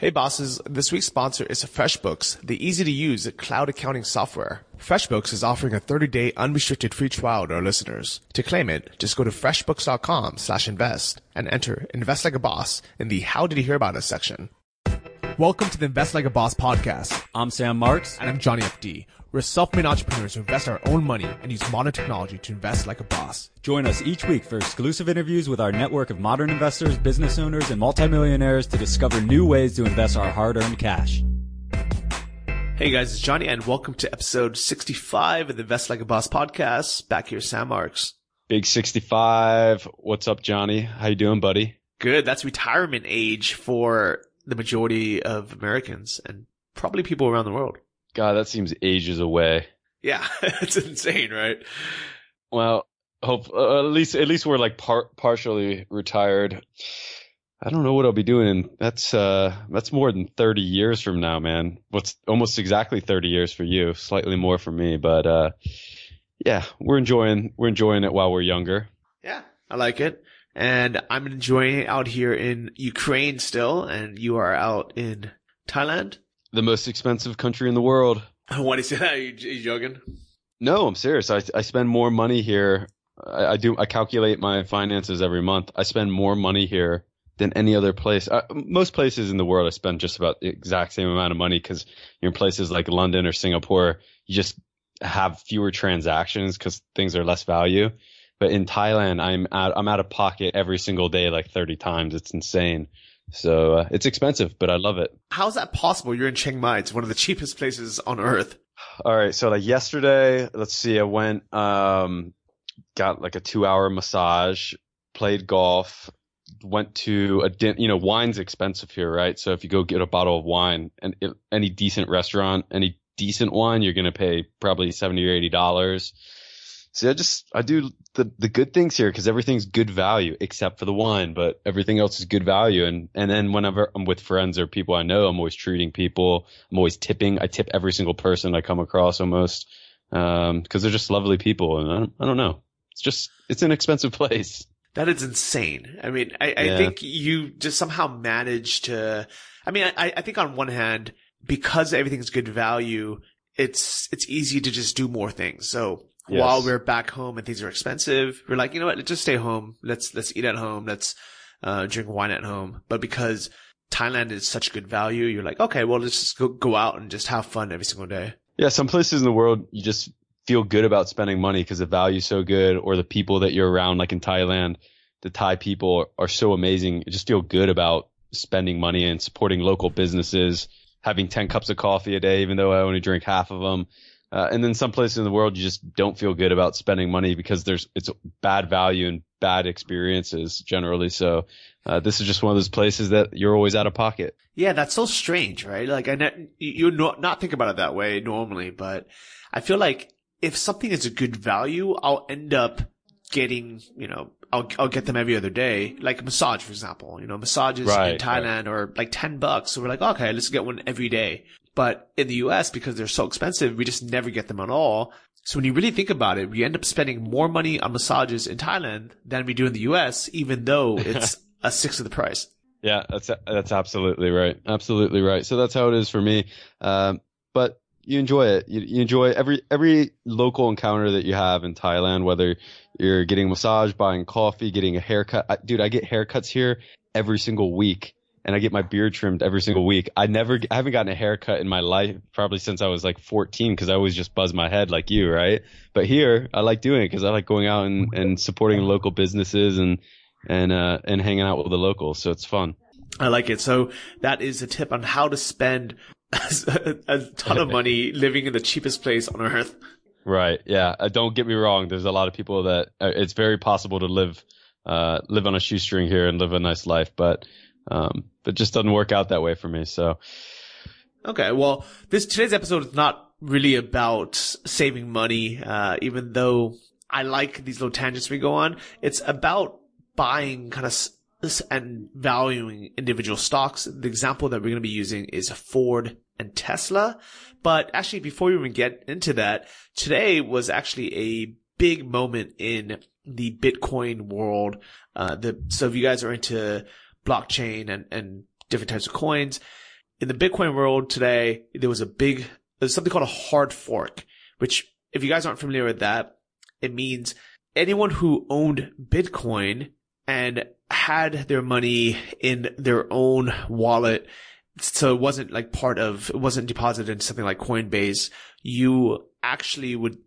Hey bosses, this week's sponsor is FreshBooks, the easy to use cloud accounting software. FreshBooks is offering a 30-day unrestricted free trial to our listeners. To claim it, just go to freshbooks.com slash invest and enter invest like a boss in the how did you hear about us section. Welcome to the Invest Like a Boss podcast. I'm Sam Marks. And I'm Johnny FD. We're self-made entrepreneurs who invest our own money and use modern technology to invest like a boss. Join us each week for exclusive interviews with our network of modern investors, business owners, and multimillionaires to discover new ways to invest our hard-earned cash. Hey guys, it's Johnny and welcome to episode 65 of the Invest Like a Boss podcast. Back here, Sam Marks. Big 65. What's up, Johnny? How you doing, buddy? Good. That's retirement age for the majority of Americans and probably people around the world. God, that seems ages away. Yeah, it's insane, right? Well, hope uh, at least at least we're like par- partially retired. I don't know what I'll be doing. That's uh that's more than 30 years from now, man. What's almost exactly 30 years for you, slightly more for me, but uh yeah, we're enjoying we're enjoying it while we're younger. Yeah, I like it. And I'm enjoying it out here in Ukraine still and you are out in Thailand the most expensive country in the world. Why do you say that? Are you, are you joking? No, I'm serious. I I spend more money here. I, I, do. I calculate my finances every month. I spend more money here than any other place. I, most places in the world, I spend just about the exact same amount of money because you're in places like London or Singapore, you just have fewer transactions because things are less value. But in Thailand, I'm out, I'm out of pocket every single day, like 30 times. It's insane. So uh, it's expensive, but I love it. How's that possible? You're in Chiang Mai. It's one of the cheapest places on earth. All right. So like yesterday, let's see, I went, um, got like a two hour massage, played golf, went to a din- you know, wine's expensive here, right? So if you go get a bottle of wine and any decent restaurant, any decent wine, you're going to pay probably 70 or 80 dollars. See, I just I do the the good things here because everything's good value except for the wine, but everything else is good value. And and then whenever I'm with friends or people I know, I'm always treating people. I'm always tipping. I tip every single person I come across almost because um, they're just lovely people. And I don't, I don't know. It's just it's an expensive place. That is insane. I mean, I, I yeah. think you just somehow manage to. I mean, I, I think on one hand, because everything's good value, it's it's easy to just do more things. So yes. while we're back home and things are expensive, we're like, you know what? Let's just stay home. Let's, let's eat at home. Let's, uh, drink wine at home. But because Thailand is such good value, you're like, okay, well, let's just go, go out and just have fun every single day. Yeah. Some places in the world, you just feel good about spending money because the value's so good or the people that you're around, like in Thailand, the Thai people are so amazing. You just feel good about spending money and supporting local businesses, having 10 cups of coffee a day, even though I only drink half of them. Uh, and then some places in the world you just don't feel good about spending money because there's it's bad value and bad experiences generally. So uh, this is just one of those places that you're always out of pocket. Yeah, that's so strange, right? Like I ne- you not not think about it that way normally, but I feel like if something is a good value, I'll end up getting you know I'll I'll get them every other day, like a massage, for example. You know, massages right, in Thailand right. are like ten bucks, so we're like, okay, let's get one every day. But in the US, because they're so expensive, we just never get them at all. So when you really think about it, we end up spending more money on massages in Thailand than we do in the US, even though it's a sixth of the price. Yeah, that's that's absolutely right. Absolutely right. So that's how it is for me. Um, but you enjoy it. You, you, enjoy every every local encounter that you have in Thailand, whether you're getting a massage, buying coffee, getting a haircut. I, dude, I get haircuts here every single week and I get my beard trimmed every single week. I never, I haven't gotten a haircut in my life probably since I was like 14 because I always just buzz my head like you, right? But here, I like doing it because I like going out and, and supporting local businesses and and uh, and hanging out with the locals. So it's fun. I like it. So that is a tip on how to spend a, a ton of money living in the cheapest place on earth. Right. Yeah. Uh, don't get me wrong. There's a lot of people that uh, it's very possible to live uh, live on a shoestring here and live a nice life, but um, but just doesn't work out that way for me. So. Okay. Well, this, today's episode is not really about saving money, uh, even though I like these little tangents we go on. It's about buying kind of and valuing individual stocks. The example that we're going to be using is Ford and Tesla. But actually, before we even get into that, today was actually a big moment in the Bitcoin world. Uh, the, so if you guys are into blockchain and, and different types of coins. in the Bitcoin world today, there was a big, there's something called a hard fork, which if you guys aren't familiar with that, it means anyone who owned Bitcoin and had their money in their own wallet. So it wasn't like part of, it wasn't deposited in something like Coinbase. You actually would,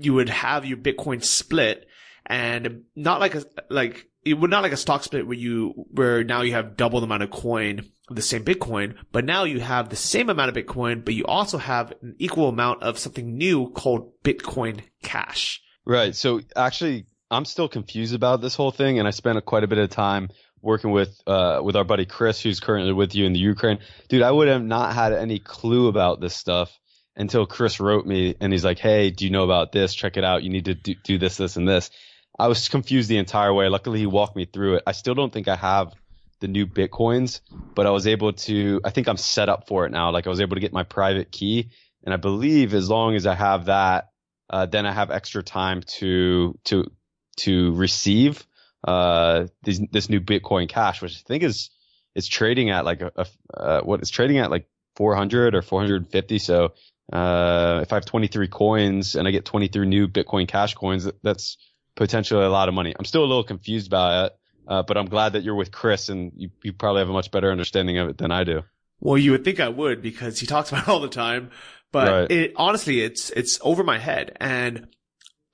you would have your Bitcoin split and not like a, like, it would not like a stock split where you, where now you have double the amount of coin of the same Bitcoin, but now you have the same amount of Bitcoin, but you also have an equal amount of something new called Bitcoin Cash. Right. So actually, I'm still confused about this whole thing, and I spent quite a bit of time working with uh, with our buddy Chris, who's currently with you in the Ukraine. Dude, I would have not had any clue about this stuff until Chris wrote me, and he's like, "Hey, do you know about this? Check it out. You need to do, do this, this, and this." I was confused the entire way. Luckily, he walked me through it. I still don't think I have the new bitcoins, but I was able to. I think I'm set up for it now. Like I was able to get my private key, and I believe as long as I have that, uh, then I have extra time to to to receive uh, this, this new Bitcoin Cash, which I think is is trading at like a, a uh, what it's trading at like 400 or 450. So uh, if I have 23 coins and I get 23 new Bitcoin Cash coins, that's potentially a lot of money. I'm still a little confused about it, uh, but I'm glad that you're with Chris and you, you probably have a much better understanding of it than I do. Well, you would think I would because he talks about it all the time, but right. it honestly, it's it's over my head, and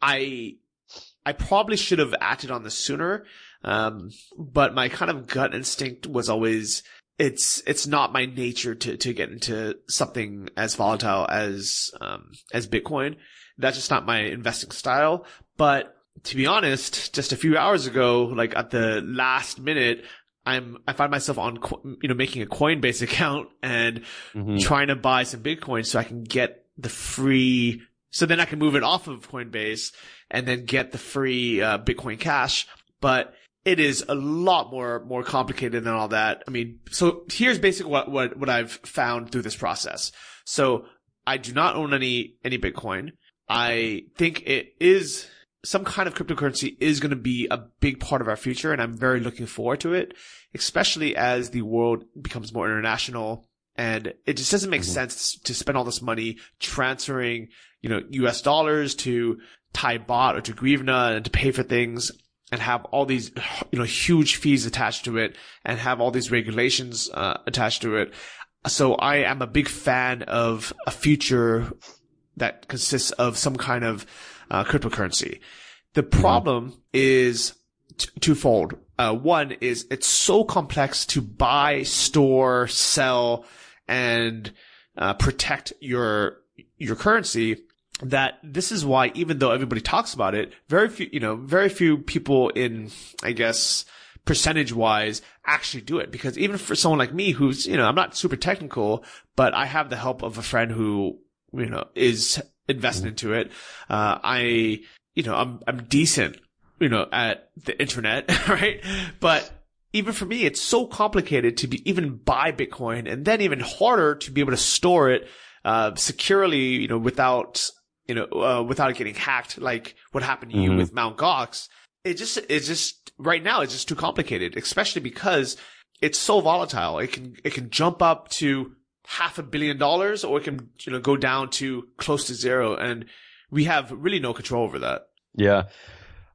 I I probably should have acted on this sooner. Um, but my kind of gut instinct was always it's it's not my nature to to get into something as volatile as um as Bitcoin. That's just not my investing style. But to be honest, just a few hours ago, like at the last minute, I'm I find myself on you know making a Coinbase account and mm-hmm. trying to buy some Bitcoin so I can get the free. So then I can move it off of Coinbase and then get the free uh, Bitcoin Cash. But it is a lot more more complicated than all that. I mean, so here's basically what what what I've found through this process. So I do not own any any Bitcoin. I think it is some kind of cryptocurrency is going to be a big part of our future, and I'm very looking forward to it, especially as the world becomes more international. And it just doesn't make mm-hmm. sense to spend all this money transferring, you know, US dollars to Thai baht or to Hryvnia and to pay for things and have all these, you know, huge fees attached to it and have all these regulations uh, attached to it. So I am a big fan of a future that consists of some kind of uh, cryptocurrency. The problem is t- twofold. Uh, one is it's so complex to buy, store, sell, and uh, protect your your currency that this is why even though everybody talks about it, very few, you know, very few people in, I guess, percentage wise actually do it because even for someone like me who's, you know, I'm not super technical, but I have the help of a friend who, you know, is invested into it. Uh, I, you know, I'm, I'm decent, you know, at the internet, right? But even for me, it's so complicated to be, even buy Bitcoin and then even harder to be able to store it, uh, securely, you know, without, you know, uh, without it getting hacked, like what happened to mm-hmm. you with Mount Gox. It just, it's just, right now, it's just too complicated, especially because it's so volatile. It can, it can jump up to half a billion dollars or it can, you know, go down to close to zero. And we have really no control over that. Yeah.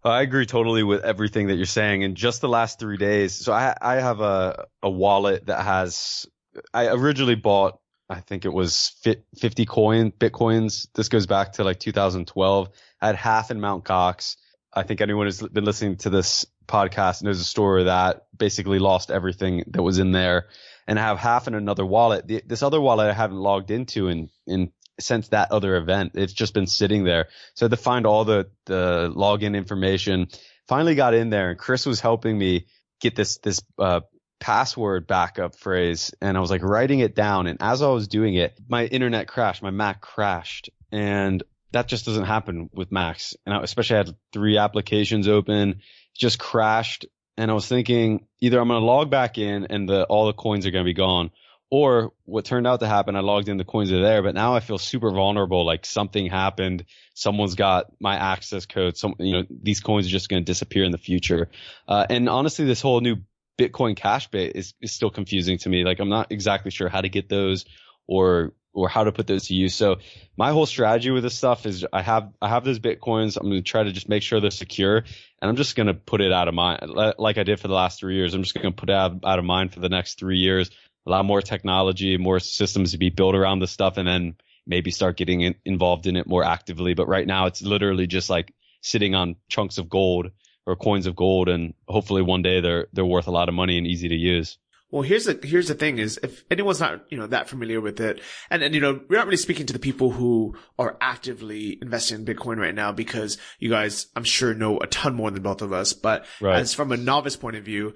I agree totally with everything that you're saying. In just the last three days, so I I have a a wallet that has I originally bought I think it was 50 coin bitcoins. This goes back to like 2012. I had half in Mount Gox I think anyone who's been listening to this podcast knows a story that basically lost everything that was in there and I have half in another wallet. The, this other wallet I haven't logged into in, in since that other event. It's just been sitting there. So to find all the, the login information, finally got in there and Chris was helping me get this, this, uh, password backup phrase and I was like writing it down. And as I was doing it, my internet crashed, my Mac crashed and that just doesn't happen with Macs. And I especially had three applications open, just crashed. And I was thinking either I'm to log back in and the, all the coins are to be gone or what turned out to happen, I logged in, the coins are there, but now I feel super vulnerable. Like something happened. Someone's got my access code. Some, you know, these coins are just to disappear in the future. Uh, and honestly, this whole new Bitcoin Cash bit is, is still confusing to me. Like I'm not exactly sure how to get those or or how to put those to use. So my whole strategy with this stuff is I have I have those bitcoins. I'm going to try to just make sure they're secure, and I'm just going to put it out of mind, like I did for the last three years. I'm just going to put it out, out of mind for the next three years. Allow more technology, more systems to be built around this stuff, and then maybe start getting in, involved in it more actively. But right now, it's literally just like sitting on chunks of gold or coins of gold, and hopefully one day they're they're worth a lot of money and easy to use. Well, here's the here's the thing: is if anyone's not you know that familiar with it, and and you know we're not really speaking to the people who are actively investing in Bitcoin right now because you guys, I'm sure, know a ton more than both of us. But Right. as from a novice point of view,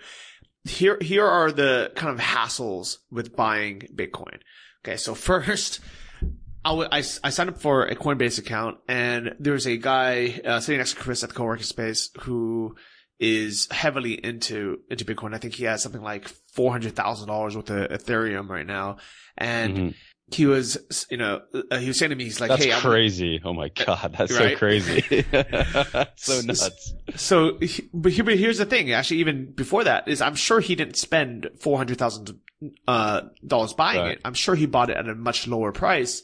here here are the kind of hassles with buying Bitcoin. Okay, so first. I, w- I, I signed up for a Coinbase account and there was a guy uh, sitting next to Chris at the co-working space who is heavily into into Bitcoin. I think he has something like four hundred thousand dollars worth of Ethereum right now, and Mhm. he was, you know, uh, he was saying to me, he's like, That's "Hey, I'm, crazy! Oh my god, that's Right? so crazy, so nuts. So, he- but, here, but here's the thing. Actually, even before that, is I'm sure he didn't spend four hundred thousand uh, dollars buying Right. it. I'm sure he bought it at a much lower price,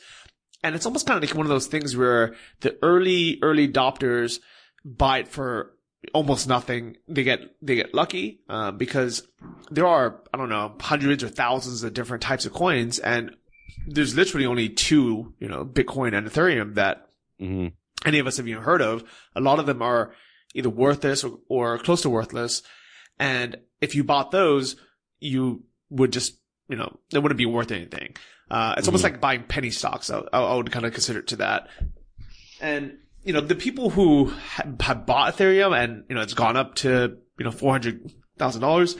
and it's almost kind of like one of those things where the early early adopters buy it for almost nothing. They get they get lucky um, because there are I don't know hundreds or thousands of different types of coins, and there's literally only two, you know, Bitcoin and Ethereum that hmm any of us have even heard of. A lot of them are either worthless or, or close to worthless. And if you bought those, you would just, you know, it wouldn't be worth anything. Uh, it's almost Mhm. like buying penny stocks. I, I would kind of consider it to that. And, you know, the people who ha- have bought Ethereum and, you know, it's gone up to, you know, $400,000,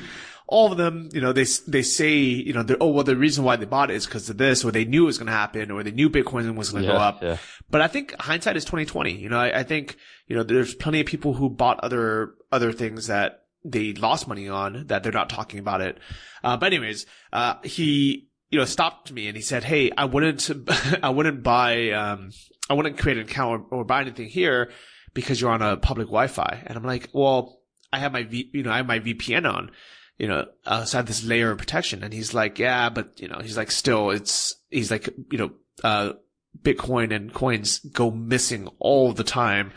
all of them, you know, they, they say, you know, they're, oh, well, the reason why they bought it is because of this, or they knew it was going to happen, or they knew Bitcoin was going to yeah, go up. yeah. But I think hindsight is twenty twenty. You know, I, I think you know there's plenty of people who bought other other things that they lost money on that they're not talking about it. Uh, but anyways, uh, he you know stopped me and he said, "Hey, I wouldn't I wouldn't buy um I wouldn't create an account or, or buy anything here because you're on a public Wi-Fi." And I'm like, "Well, I have my v, you know I have my VPN on." You know, uh, so I have this layer of protection. And he's like, yeah, but, you know, he's like, still, it's, he's like, you know, uh, Bitcoin and coins go missing all the time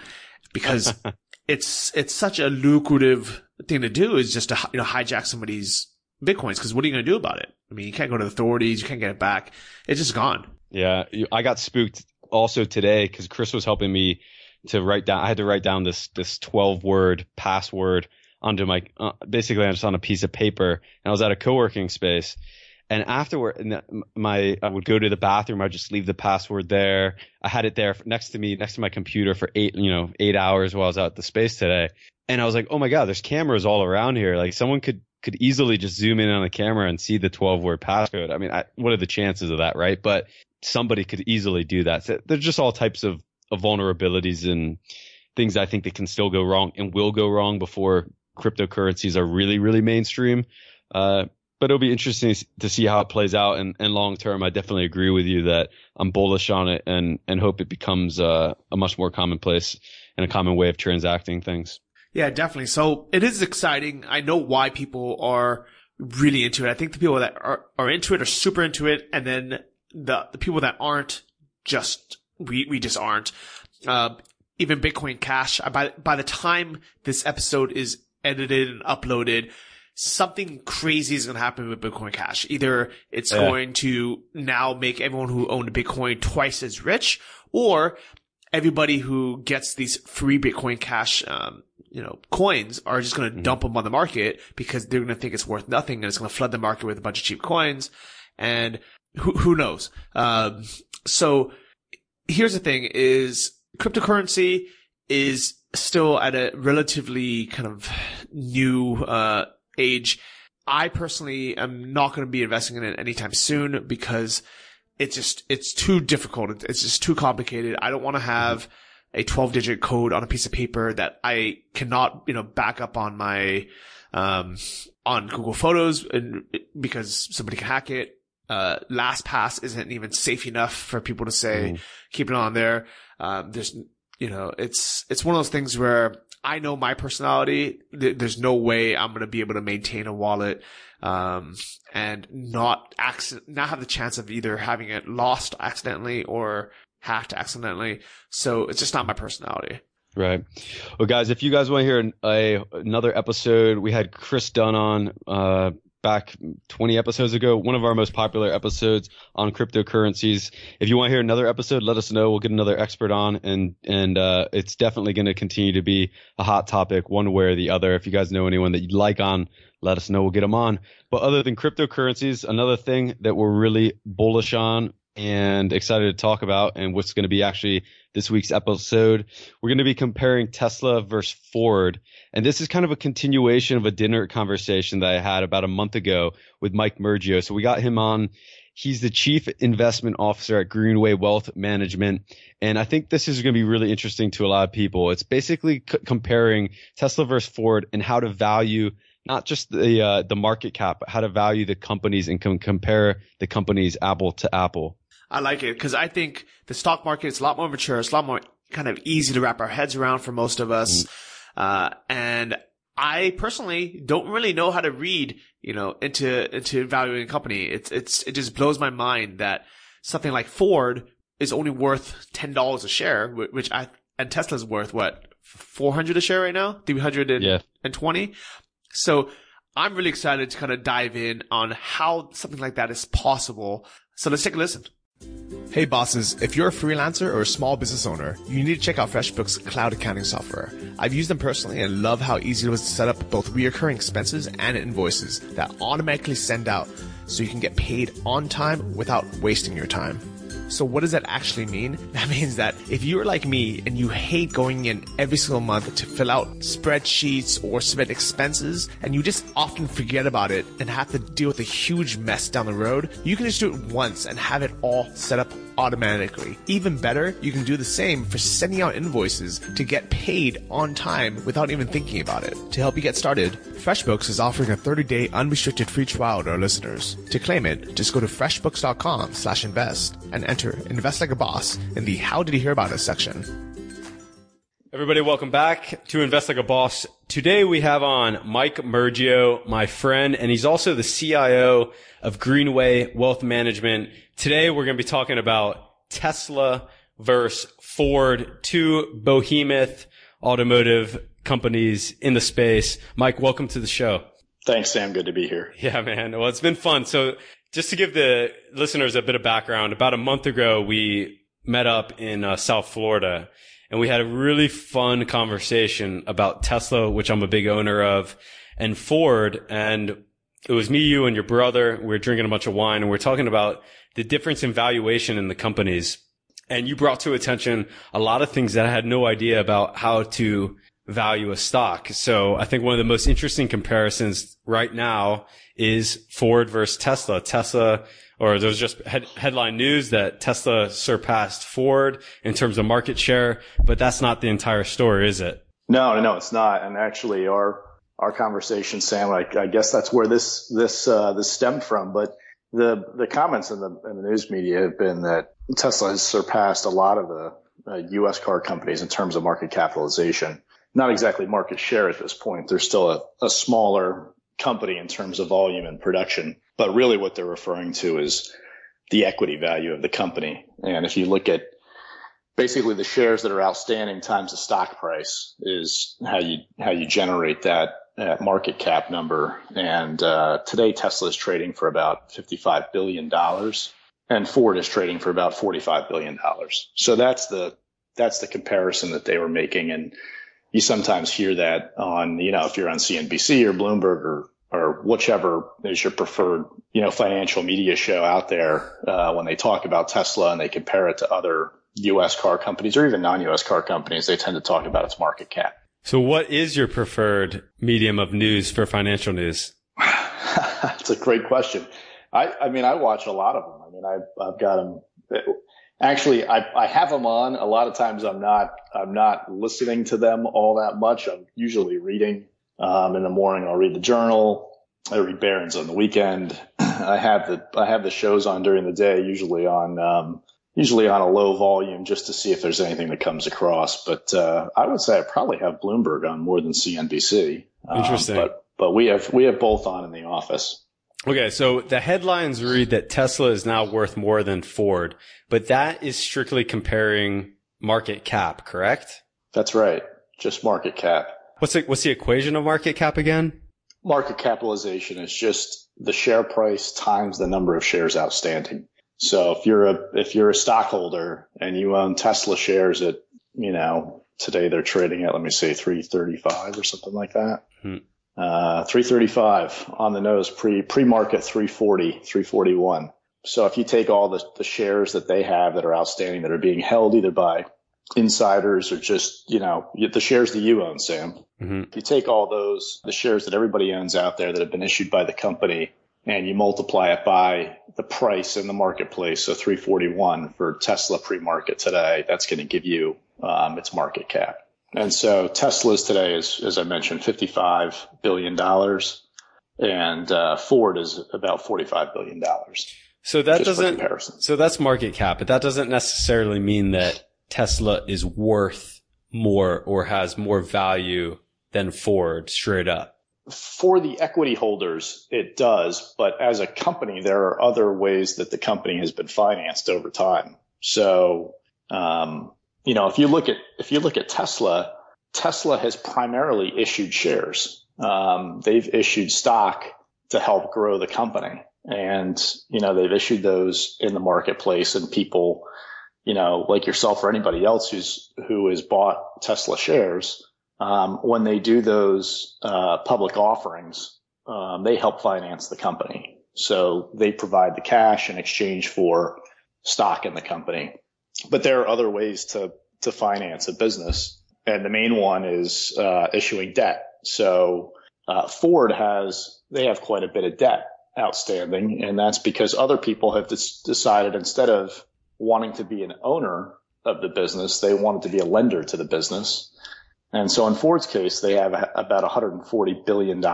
because it's it's such a lucrative thing to do is just to you know hijack somebody's bitcoins because what are you going to do about it? I mean, you can't go to the authorities, you can't get it back. It's just gone. Yeah, I got spooked also today because Chris was helping me to write down. I had to write down this this twelve word password onto my uh, basically just on a piece of paper, and I was at a co working space. And afterward, my I would go to the bathroom. I'd just leave the password there. I had it there next to me, next to my computer for eight, you know, eight hours while I was out at the space today. And I was like, oh my god, there's cameras all around here. Like someone could could easily just zoom in on the camera and see the 12 word passcode. I mean, I, what are the chances of that, right? But somebody could easily do that. So there's just all types of, of vulnerabilities and things I think that can still go wrong and will go wrong before cryptocurrencies are really, really mainstream. Uh, but it'll be interesting to see how it plays out. And, and long term, I definitely agree with you that I'm bullish on it and, and hope it becomes uh, a much more commonplace and a common way of transacting things. Yeah, definitely. So it is exciting. I know why people are really into it. I think the people that are, are into it are super into it. And then the, the people that aren't just, we, we just aren't. Uh, even Bitcoin Cash, by, by the time this episode is edited and uploaded, something crazy is going to happen with Bitcoin Cash. Either it's Yeah. going to now make everyone who owned Bitcoin twice as rich, or everybody who gets these free Bitcoin Cash, um, you know, coins are just going to dump them on the market because they're going to think it's worth nothing and it's going to flood the market with a bunch of cheap coins. And who, who knows? Um, so here's the thing is cryptocurrency is still at a relatively kind of new, uh, age. I personally am not going to be investing in it anytime soon because it's just, it's too difficult. It's just too complicated. I don't want to have a 12 digit code on a piece of paper that I cannot, you know, back up on my, um, on Google Photos and because somebody can hack it. Uh, LastPass isn't even safe enough for people to say, Mm. keep it on there. Um, there's, you know, it's, it's one of those things where I know my personality. There's no way I'm going to be able to maintain a wallet, um, and not accident, not have the chance of either having it lost accidentally or hacked accidentally. So it's just not my personality. Right. Well, guys, if you guys want to hear a, another episode, we had Chris Dunn on, uh, back 20 episodes ago, one of our most popular episodes on cryptocurrencies. If you want to hear another episode, let us know. We'll get another expert on and, and, uh, it's definitely going to continue to be a hot topic one way or the other. If you guys know anyone that you'd like on, let us know. We'll get them on. But other than cryptocurrencies, another thing that we're really bullish on and excited to talk about and what's going to be actually this week's episode. We're going to be comparing Tesla versus Ford. And this is kind of a continuation of a dinner conversation that I had about a month ago with Mike Murgio. So we got him on. He's the chief investment officer at Greenway Wealth Management. And I think this is going to be really interesting to a lot of people. It's basically c- comparing Tesla versus Ford and how to value not just the uh, the market cap, but how to value the companies and com- compare the companies apple to apple. I like it because I think the stock market is a lot more mature. It's a lot more kind of easy to wrap our heads around for most of us. Mm. Uh, and I personally don't really know how to read, you know, into, into valuing a company. It's, it's, it just blows my mind that something like Ford is only worth $10 a share, which I, and Tesla's worth what? 400 a share right now? 320? Yeah. So I'm really excited to kind of dive in on how something like that is possible. So let's take a listen. Hey bosses, if you're a freelancer or a small business owner, you need to check out FreshBooks cloud accounting software. I've used them personally and love how easy it was to set up both recurring expenses and invoices that automatically send out so you can get paid on time without wasting your time. So what does that actually mean? That means that if you're like me and you hate going in every single month to fill out spreadsheets or submit expenses and you just often forget about it and have to deal with a huge mess down the road, you can just do it once and have it all set up automatically. Even better, you can do the same for sending out invoices to get paid on time without even thinking about it. To help you get started, FreshBooks is offering a 30-day unrestricted free trial to our listeners. To claim it, just go to freshbooks.com slash invest and enter Invest Like a Boss in the How Did You Hear About Us section. Everybody, welcome back to Invest Like a Boss. Today we have on Mike Murgio, my friend, and he's also the CIO of Greenway Wealth Management. Today we're going to be talking about Tesla versus Ford, two behemoth automotive companies in the space. Mike, welcome to the show. Thanks, Sam. Good to be here. Yeah, man. Well, it's been fun. So just to give the listeners a bit of background, about a month ago, we met up in uh, South Florida and we had a really fun conversation about Tesla, which I'm a big owner of, and Ford. And it was me, you, and your brother. We were drinking a bunch of wine and we are talking about the difference in valuation in the companies. And you brought to attention a lot of things that I had no idea about how to value a stock. So I think one of the most interesting comparisons right now is Ford versus Tesla. Tesla or there was just head, headline news that Tesla surpassed Ford in terms of market share, but that's not the entire story, is it? No, no, it's not. And actually, our our conversation, Sam, I, I guess that's where this this uh, this stemmed from. But the the comments in the in the news media have been that Tesla has surpassed a lot of the uh, U.S. car companies in terms of market capitalization. Not exactly market share at this point. They're still a, a smaller company in terms of volume and production. But really what they're referring to is the equity value of the company. And if you look at basically the shares that are outstanding times the stock price is how you, how you generate that, that market cap number. And, uh, today Tesla is trading for about $55 billion and Ford is trading for about $45 billion. So that's the, that's the comparison that they were making. And you sometimes hear that on, you know, if you're on CNBC or Bloomberg or or whichever is your preferred, you know, financial media show out there, uh, when they talk about Tesla and they compare it to other U.S. car companies or even non-U.S. car companies, they tend to talk about its market cap. So what is your preferred medium of news for financial news? That's a great question. I, I mean, I watch a lot of them. I mean, I've, I've got them. Actually, I, I have them on. A lot of times I'm not, I'm not listening to them all that much. I'm usually reading um, in the morning, I'll read the journal. I read Barron's on the weekend. I have the I have the shows on during the day, usually on um, usually on a low volume just to see if there's anything that comes across. But uh, I would say I probably have Bloomberg on more than CNBC. Um, Interesting. but but we have we have both on in the office. Okay, so the headlines read that Tesla is now worth more than Ford, but that is strictly comparing market cap, correct? That's right. Just market cap. What's the, what's the equation of market cap again? Market capitalization is just the share price times the number of shares outstanding. So if you're a if you're a stockholder and you own Tesla shares at you know today they're trading at let me say 335 or something like that. Hmm. Uh, 335 on the nose pre pre market 340 341. So if you take all the, the shares that they have that are outstanding that are being held either by insiders or just you know the shares that you own, Sam. hmm If you take all those, the shares that everybody owns out there that have been issued by the company, and you multiply it by the price in the marketplace, so 341 for Tesla pre-market today, that's going to give you um, its market cap. And so Tesla's today is, as I mentioned, 55 billion dollars, and uh, Ford is about 45 billion dollars. So that doesn't, comparison. so that's market cap, but that doesn't necessarily mean that Tesla is worth more or has more value than Ford straight up. For the equity holders, it does, but as a company, there are other ways that the company has been financed over time. So, um, you know, if you look at if you look at Tesla, Tesla has primarily issued shares. Um, they've issued stock to help grow the company, and you know they've issued those in the marketplace, and people, you know, like yourself or anybody else who's who has bought Tesla shares um, when they do those uh, public offerings, um, they help finance the company. So they provide the cash in exchange for stock in the company. But there are other ways to to finance a business, and the main one is uh, issuing debt. So uh, Ford has they have quite a bit of debt outstanding, and that's because other people have des- decided instead of wanting to be an owner of the business, they wanted to be a lender to the business. And so in Ford's case, they have about $140 billion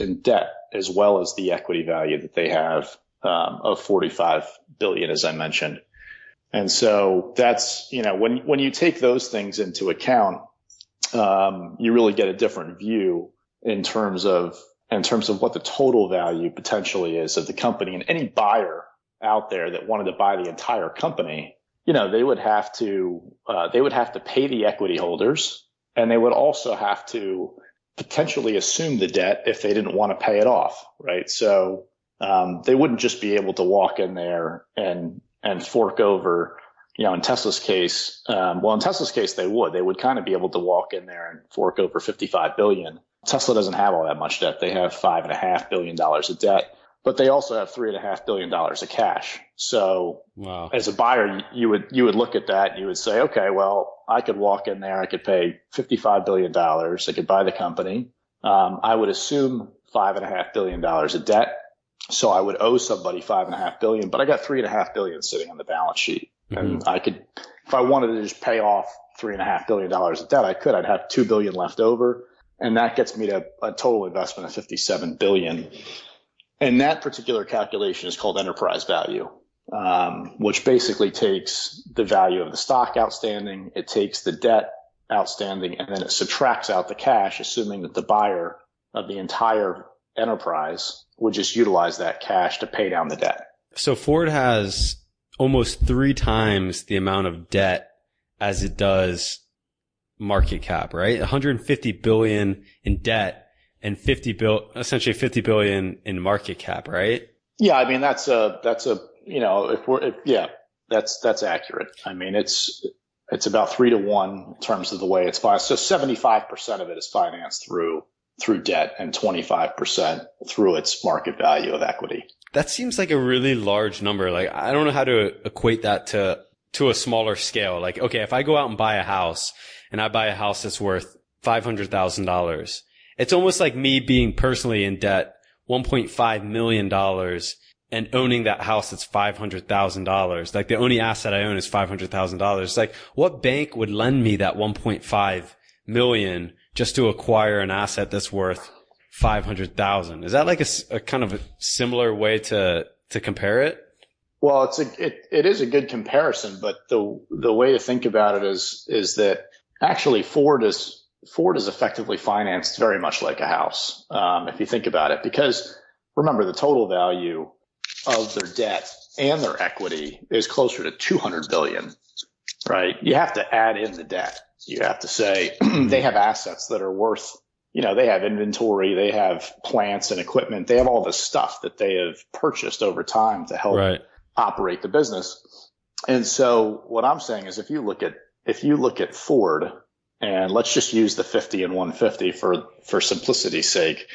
in debt, as well as the equity value that they have um, of 45 billion, as I mentioned. And so that's, you know, when, when you take those things into account, um, you really get a different view in terms of, in terms of what the total value potentially is of the company and any buyer out there that wanted to buy the entire company, you know, they would have to, uh, they would have to pay the equity holders and they would also have to potentially assume the debt if they didn't want to pay it off, right? So um, they wouldn't just be able to walk in there and and fork over, you know, in Tesla's case, um, well, in Tesla's case, they would. They would kind of be able to walk in there and fork over 55 billion. Tesla doesn't have all that much debt. They have five and a half billion dollars of debt, but they also have three and a half billion dollars of cash. So Wow. as a buyer, you would you would look at that and you would say, okay, well, I could walk in there, I could pay fifty five billion dollars, I could buy the company. Um, I would assume five and a half billion dollars of debt, so I would owe somebody five and a half billion, but I got three and a half billion sitting on the balance sheet, and I could, if I wanted to just pay off three and a half billion dollars of debt, I could. I'd have two billion left over, and that gets me to a total investment of fifty seven billion. And that particular calculation is called enterprise value um, which basically takes the value of the stock outstanding, it takes the debt outstanding, and then it subtracts out the cash, assuming that the buyer of the entire enterprise would just utilize that cash to pay down the debt. So Ford has almost three times the amount of debt as it does market cap, right? 150 billion in debt and 50 bill, essentially 50 billion in market cap, right? Yeah, I mean that's a that's a you know if we're if, yeah that's that's accurate. I mean it's it's about three to one in terms of the way it's financed. So seventy five percent of it is financed through through debt and twenty five percent through its market value of equity. That seems like a really large number. Like, I don't know how to equate that to, to a smaller scale. Like, okay, if I go out and buy a house and I buy a house that's worth $500,000, it's almost like me being personally in debt $1.5 million and owning that house that's $500,000. Like the only asset I own is $500,000. It's like, what bank would lend me that 1.5 million just to acquire an asset that's worth 500,000? Is that like a, a, kind of a similar way to, to compare it? Well, it's a it, it is a good comparison, but the the way to think about it is is that actually Ford is Ford is effectively financed very much like a house, um, if you think about it, because remember the total value of their debt and their equity is closer to 200 billion, right? You have to add in the debt. You have to say they have assets that are worth, you know, they have inventory, they have plants and equipment, they have all this stuff that they have purchased over time to help Right. operate the business. And so what I'm saying is if you look at, if you look at Ford and let's just use the 50 and 150 for, for simplicity's sake,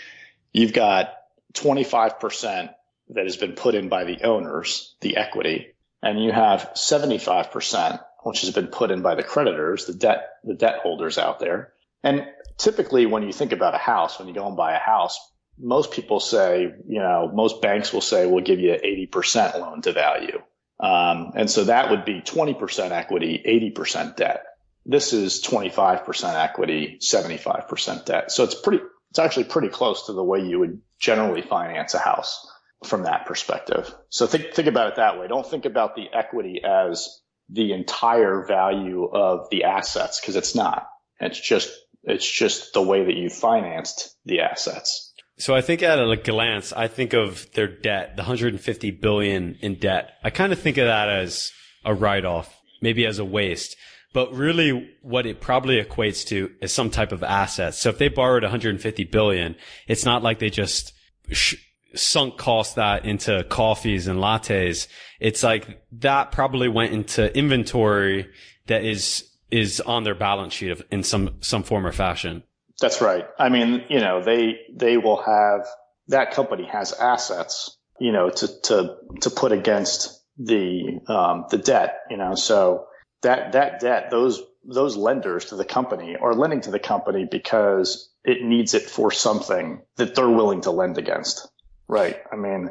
you've got 25% that has been put in by the owners, the equity, and you have 75%, which has been put in by the creditors, the debt, the debt holders out there. And typically when you think about a house, when you go and buy a house, most people say, you know, most banks will say, we'll give you 80% loan to value. Um, and so that would be 20% equity, 80% debt. This is 25% equity, 75% debt. So it's pretty, it's actually pretty close to the way you would generally finance a house from that perspective. So think, think about it that way. Don't think about the equity as the entire value of the assets because it's not. It's just, it's just the way that you financed the assets. So I think at a glance, I think of their debt, the 150 billion in debt. I kind of think of that as a write-off, maybe as a waste. But really what it probably equates to is some type of asset. So if they borrowed 150 billion, it's not like they just sh- sunk cost that into coffees and lattes. It's like that probably went into inventory that is, is on their balance sheet of, in some, some form or fashion. That's right. I mean, you know, they they will have that company has assets, you know, to to to put against the um, the debt, you know. So that that debt, those those lenders to the company are lending to the company because it needs it for something that they're willing to lend against, right? I mean,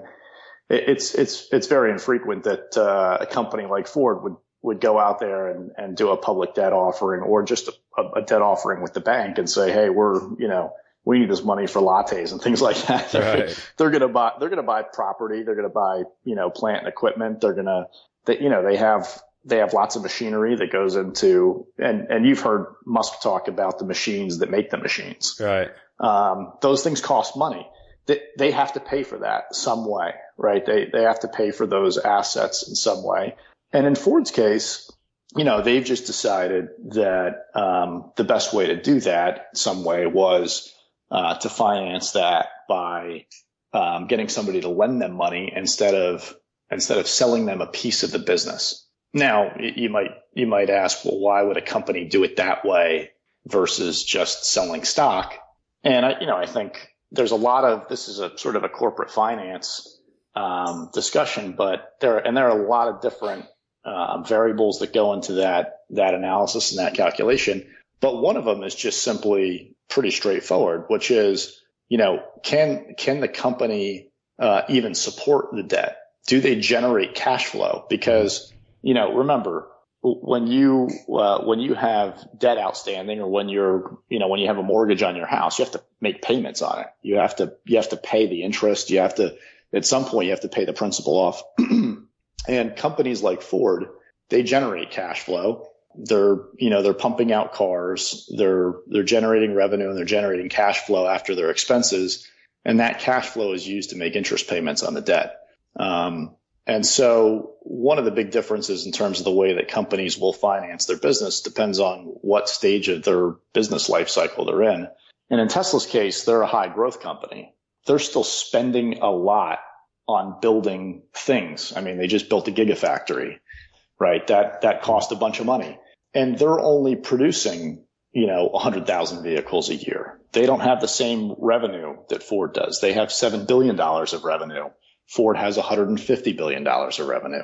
it, it's it's it's very infrequent that uh, a company like Ford would would go out there and, and do a public debt offering or just a, a, debt offering with the bank and say, Hey, we're, you know, we need this money for lattes and things like that. Right. they're going to buy, they're going to buy property. They're going to buy, you know, plant and equipment. They're going to, they, you know, they have, they have lots of machinery that goes into, and, and you've heard Musk talk about the machines that make the machines. Right. Um, those things cost money. They, they have to pay for that some way, right? They, they have to pay for those assets in some way. And in Ford's case, you know, they've just decided that um, the best way to do that some way was uh, to finance that by um, getting somebody to lend them money instead of instead of selling them a piece of the business. Now, you might you might ask, well, why would a company do it that way versus just selling stock? And I, you know, I think there's a lot of this is a sort of a corporate finance um, discussion, but there and there are a lot of different uh, variables that go into that that analysis and that calculation. But one of them is just simply pretty straightforward, which is, you know, can can the company uh, even support the debt? Do they generate cash flow? Because you know, remember when you uh, when you have debt outstanding, or when you're you know when you have a mortgage on your house, you have to make payments on it. You have to you have to pay the interest. You have to at some point you have to pay the principal off. And companies like Ford, they generate cash flow. They're, you know, they're pumping out cars. They're, they're generating revenue and they're generating cash flow after their expenses. And that cash flow is used to make interest payments on the debt. Um, and so one of the big differences in terms of the way that companies will finance their business depends on what stage of their business life cycle they're in. And in Tesla's case, they're a high growth company. They're still spending a lot on building things. I mean, they just built a gigafactory, right? That, that cost a bunch of money and they're only producing, you know, 100,000 vehicles a year. They don't have the same revenue that Ford does. They have $7 billion of revenue. Ford has $150 billion of revenue.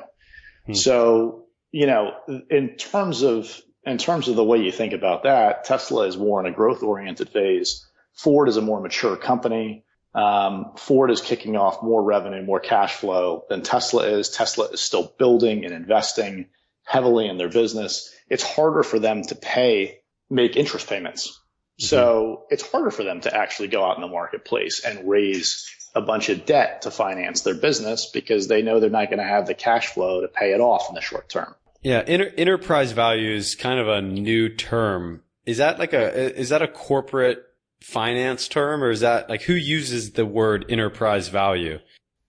Hmm. So, you know, in terms of, in terms of the way you think about that, Tesla is more in a growth oriented phase. Ford is a more mature company. Um, Ford is kicking off more revenue, more cash flow than Tesla is. Tesla is still building and investing heavily in their business. It's harder for them to pay, make interest payments. Mm-hmm. So it's harder for them to actually go out in the marketplace and raise a bunch of debt to finance their business because they know they're not going to have the cash flow to pay it off in the short term. Yeah, inter- enterprise value is kind of a new term. Is that like a is that a corporate finance term or is that like who uses the word enterprise value?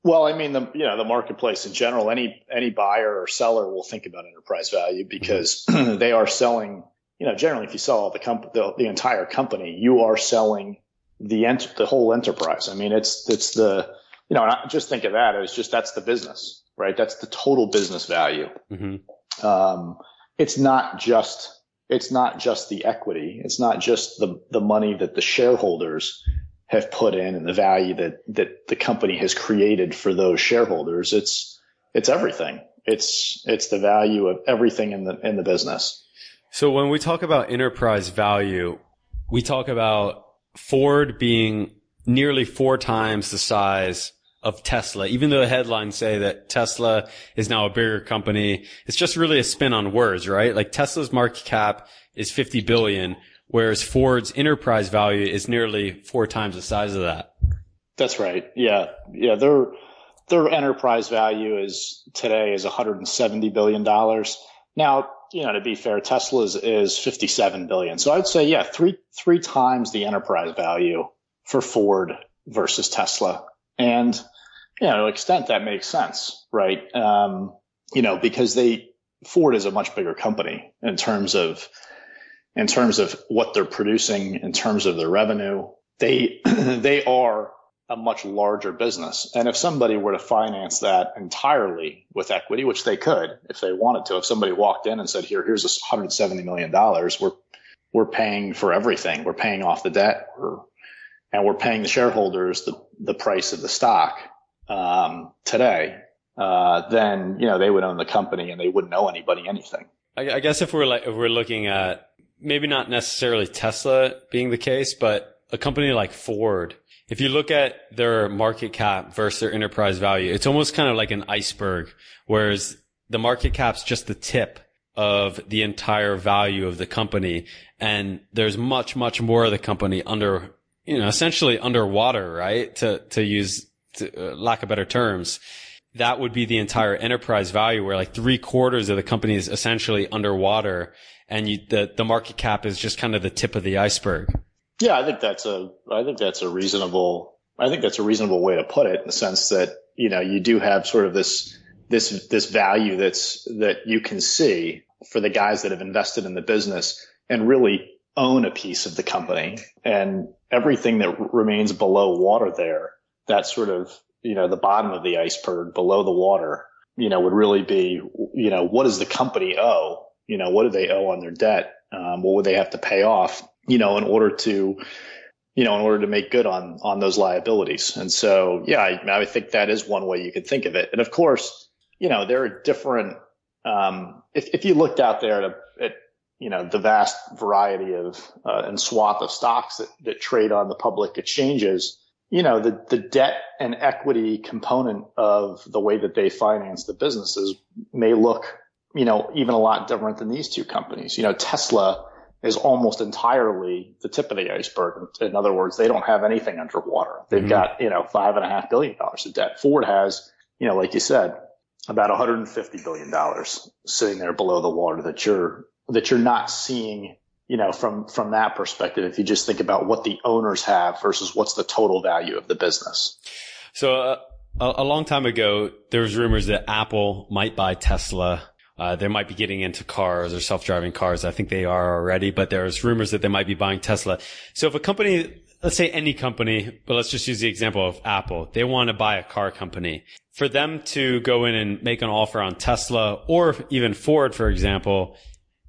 Well, I mean, the you know the marketplace in general, any any buyer or seller will think about enterprise value because mm-hmm. they are selling. You know, generally, if you sell the comp- the, the entire company, you are selling the ent- the whole enterprise. I mean, it's it's the you know, just think of that as just that's the business, right? That's the total business value. Mm-hmm. Um, it's not just it's not just the equity. It's not just the the money that the shareholders have put in and the value that that the company has created for those shareholders. It's it's everything. It's it's the value of everything in the in the business. So when we talk about enterprise value, we talk about Ford being nearly four times the size of Tesla, even though the headlines say that Tesla is now a bigger company. It's just really a spin on words, right? Like Tesla's market cap is 50 billion, whereas Ford's enterprise value is nearly four times the size of that. That's right. Yeah. Yeah. Their, their enterprise value is today is 170 billion dollars. Now, you know, to be fair, Tesla's is 57 billion. So I'd say, yeah, three, three times the enterprise value for Ford versus Tesla. And, you know, to extent that makes sense, right? Um, you know, because they, Ford is a much bigger company in terms of, in terms of what they're producing, in terms of their revenue. They, they are a much larger business. And if somebody were to finance that entirely with equity, which they could if they wanted to, if somebody walked in and said, here, here's this $170 million, we're, we're paying for everything. We're paying off the debt we're, and we're paying the shareholders the, the price of the stock, um, today. Uh, then, you know, they would own the company and they wouldn't owe anybody anything. I, I guess if we're like, if we're looking at maybe not necessarily Tesla being the case, but a company like Ford, if you look at their market cap versus their enterprise value, it's almost kind of like an iceberg, whereas the market cap's just the tip of the entire value of the company. And there's much, much more of the company under, you know, essentially underwater, right? To, to use, to, uh, lack of better terms. That would be the entire enterprise value where like three quarters of the company is essentially underwater and you, the, the market cap is just kind of the tip of the iceberg. Yeah, I think that's a I think that's a reasonable I think that's a reasonable way to put it in the sense that you know you do have sort of this this this value that's that you can see for the guys that have invested in the business and really own a piece of the company. And everything that remains below water there that sort of you know the bottom of the iceberg below the water you know would really be you know what does the company owe? You know what do they owe on their debt? Um, what would they have to pay off you know, in order to, you know, in order to make good on, on those liabilities. And so, yeah, I, I think that is one way you could think of it. And of course, you know, there are different, um, if, if you looked out there at, at you know, the vast variety of, uh, and swath of stocks that, that trade on the public exchanges, you know, the, the debt and equity component of the way that they finance the businesses may look, you know, even a lot different than these two companies. You know, Tesla, is almost entirely the tip of the iceberg. In other words, they don't have anything underwater. They've mm-hmm. got, you know, five and a half billion dollars of debt. Ford has, you know, like you said, about 150 billion dollars sitting there below the water that you're, that you're not seeing, you know, from, from that perspective. If you just think about what the owners have versus what's the total value of the business. So, uh, a, a long time ago, there was rumors that Apple might buy Tesla uh, they might be getting into cars or self-driving cars. I think they are already, but there's rumors that they might be buying Tesla. So if a company, let's say any company, but let's just use the example of Apple, they want to buy a car company. For them to go in and make an offer on Tesla or even Ford, for example,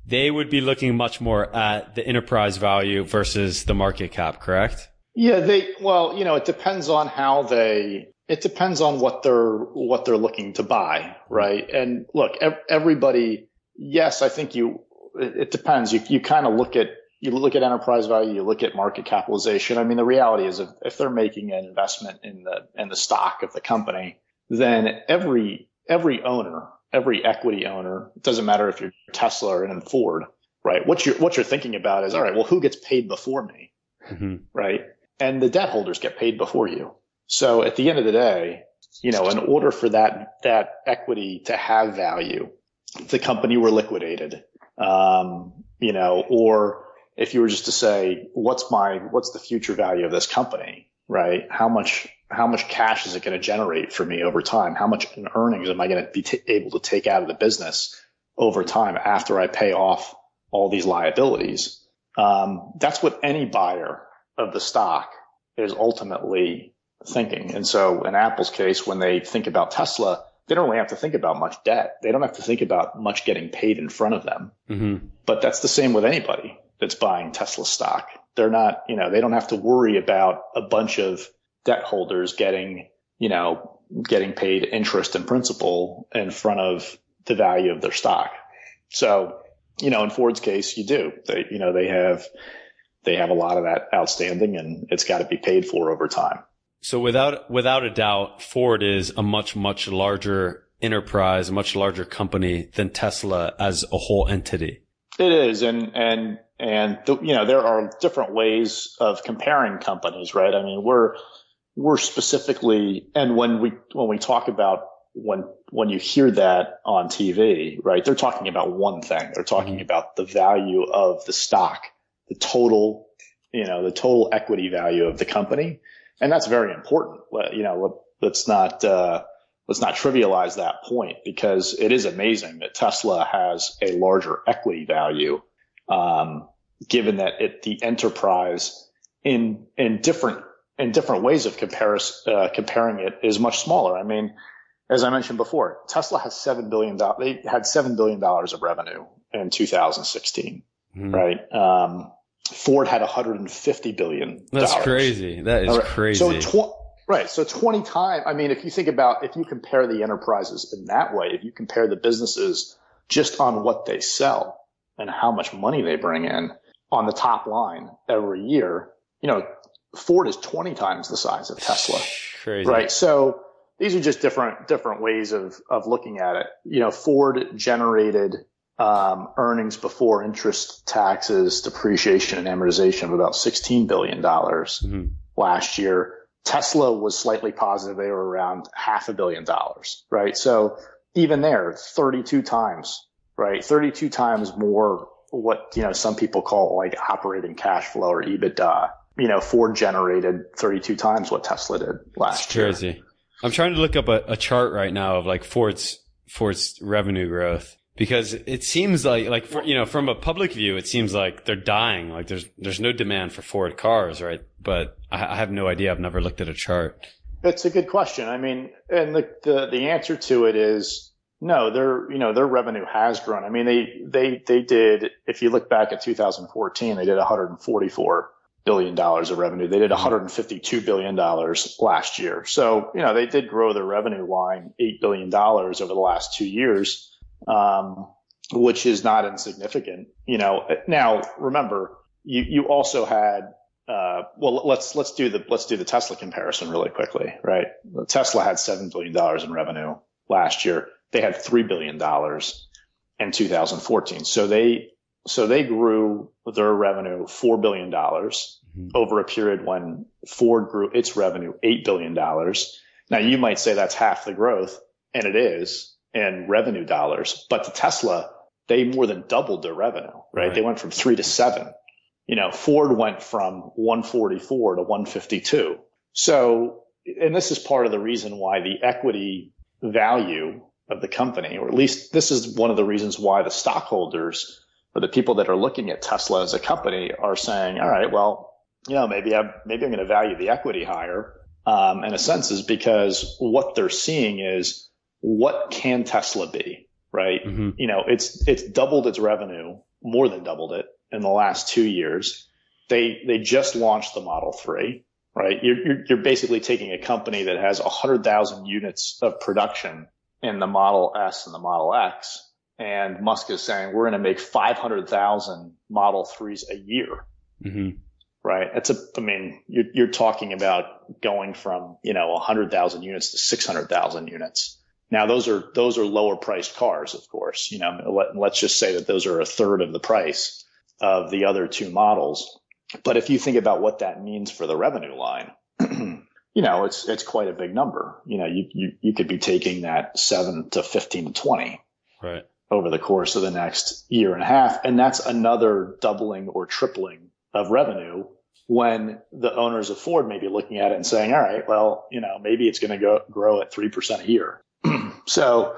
they would be looking much more at the enterprise value versus the market cap, correct? Yeah, they, well, you know, it depends on how they, it depends on what they're what they're looking to buy, right? And look, everybody. Yes, I think you. It depends. You you kind of look at you look at enterprise value, you look at market capitalization. I mean, the reality is if, if they're making an investment in the in the stock of the company, then every every owner, every equity owner, it doesn't matter if you're Tesla or in Ford, right? What you're what you're thinking about is all right. Well, who gets paid before me, mm-hmm. right? And the debt holders get paid before you So at the end of the day, you know, in order for that, that equity to have value, the company were liquidated, um, you know, or if you were just to say, what's my, what's the future value of this company, right? How much, how much cash is it going to generate for me over time? How much in earnings am I going to be t- able to take out of the business over time after I pay off all these liabilities? Um, that's what any buyer of the stock is ultimately thinking. And so in Apple's case, when they think about Tesla, they don't really have to think about much debt. They don't have to think about much getting paid in front of them. Mm-hmm. But that's the same with anybody that's buying Tesla stock. They're not, you know, they don't have to worry about a bunch of debt holders getting, you know, getting paid interest and principal in front of the value of their stock. So, you know, in Ford's case, you do. They, you know, they have, they have a lot of that outstanding and it's got to be paid for over time. So without without a doubt, Ford is a much much larger enterprise, a much larger company than Tesla as a whole entity. It is, and and and the, you know there are different ways of comparing companies, right? I mean, we're we're specifically, and when we when we talk about when when you hear that on TV, right? They're talking about one thing. They're talking mm-hmm. about the value of the stock, the total, you know, the total equity value of the company and that's very important. You know, let's not uh, let's not trivialize that point because it is amazing that Tesla has a larger equity value, um, given that it the enterprise in in different in different ways of comparis, uh, comparing it is much smaller. I mean, as I mentioned before, Tesla has seven billion dollars. They had seven billion dollars of revenue in 2016, mm-hmm. right? Um, Ford had 150 billion. That's crazy. That is right. crazy. So tw- right. So 20 times. I mean, if you think about, if you compare the enterprises in that way, if you compare the businesses just on what they sell and how much money they bring in on the top line every year, you know, Ford is 20 times the size of Tesla. Crazy. Right. So these are just different, different ways of, of looking at it. You know, Ford generated um, earnings before interest, taxes, depreciation, and amortization of about $16 billion mm-hmm. last year. Tesla was slightly positive. They were around half a billion dollars, right? So even there, 32 times, right? 32 times more what, you know, some people call like operating cash flow or EBITDA. You know, Ford generated 32 times what Tesla did last year. Crazy. I'm trying to look up a, a chart right now of like Ford's, Ford's revenue growth because it seems like like for, you know from a public view it seems like they're dying. Like there's there's no demand for ford cars right? But i, I have no idea. I've never looked at a chart. It's a good question. I mean and the, the the answer to it is no their you know their revenue has grown. I mean they they they did if you look back at 2014 they did 144 billion dollars of revenue. They did mm-hmm. 152 billion dollars last year. So you know they did grow their revenue line 8 billion dollars over the last two years um, which is not insignificant. You know, now remember, you, you also had, uh, well, let's, let's do the, let's do the Tesla comparison really quickly, right? Tesla had $7 billion in revenue last year. They had $3 billion in 2014. So they, so they grew their revenue $4 billion mm-hmm. over a period when Ford grew its revenue $8 billion. Now you might say that's half the growth and it is, in revenue dollars. But to Tesla, they more than doubled their revenue, right? right? They went from three to seven. You know, Ford went from 144 to 152. So, and this is part of the reason why the equity value of the company, or at least this is one of the reasons why the stockholders or the people that are looking at Tesla as a company are saying, all right, well, you know, maybe I'm, maybe I'm going to value the equity higher. Um, in a sense is because what they're seeing is what can Tesla be? Right. Mm-hmm. You know, it's, it's doubled its revenue, more than doubled it in the last two years. They, they just launched the Model 3, right? You're, you're, you're basically taking a company that has 100,000 units of production in the Model S and the Model X. And Musk is saying we're going to make 500,000 Model 3s a year. Mm-hmm. Right. It's a, I mean, you're, you're talking about going from, you know, 100,000 units to 600,000 units. Now those are those are lower priced cars, of course. You know, let, us just say that those are a third of the price of the other two models. But if you think about what that means for the revenue line, you know, it's, it's quite a big number. You know, you, you, you could be taking that seven to 15 to 20 Right. over the course of the next year and a half. And that's another doubling or tripling of revenue when the owners of Ford may be looking at it and saying, all right, well, you know, maybe it's going to go grow at 3% a year. So,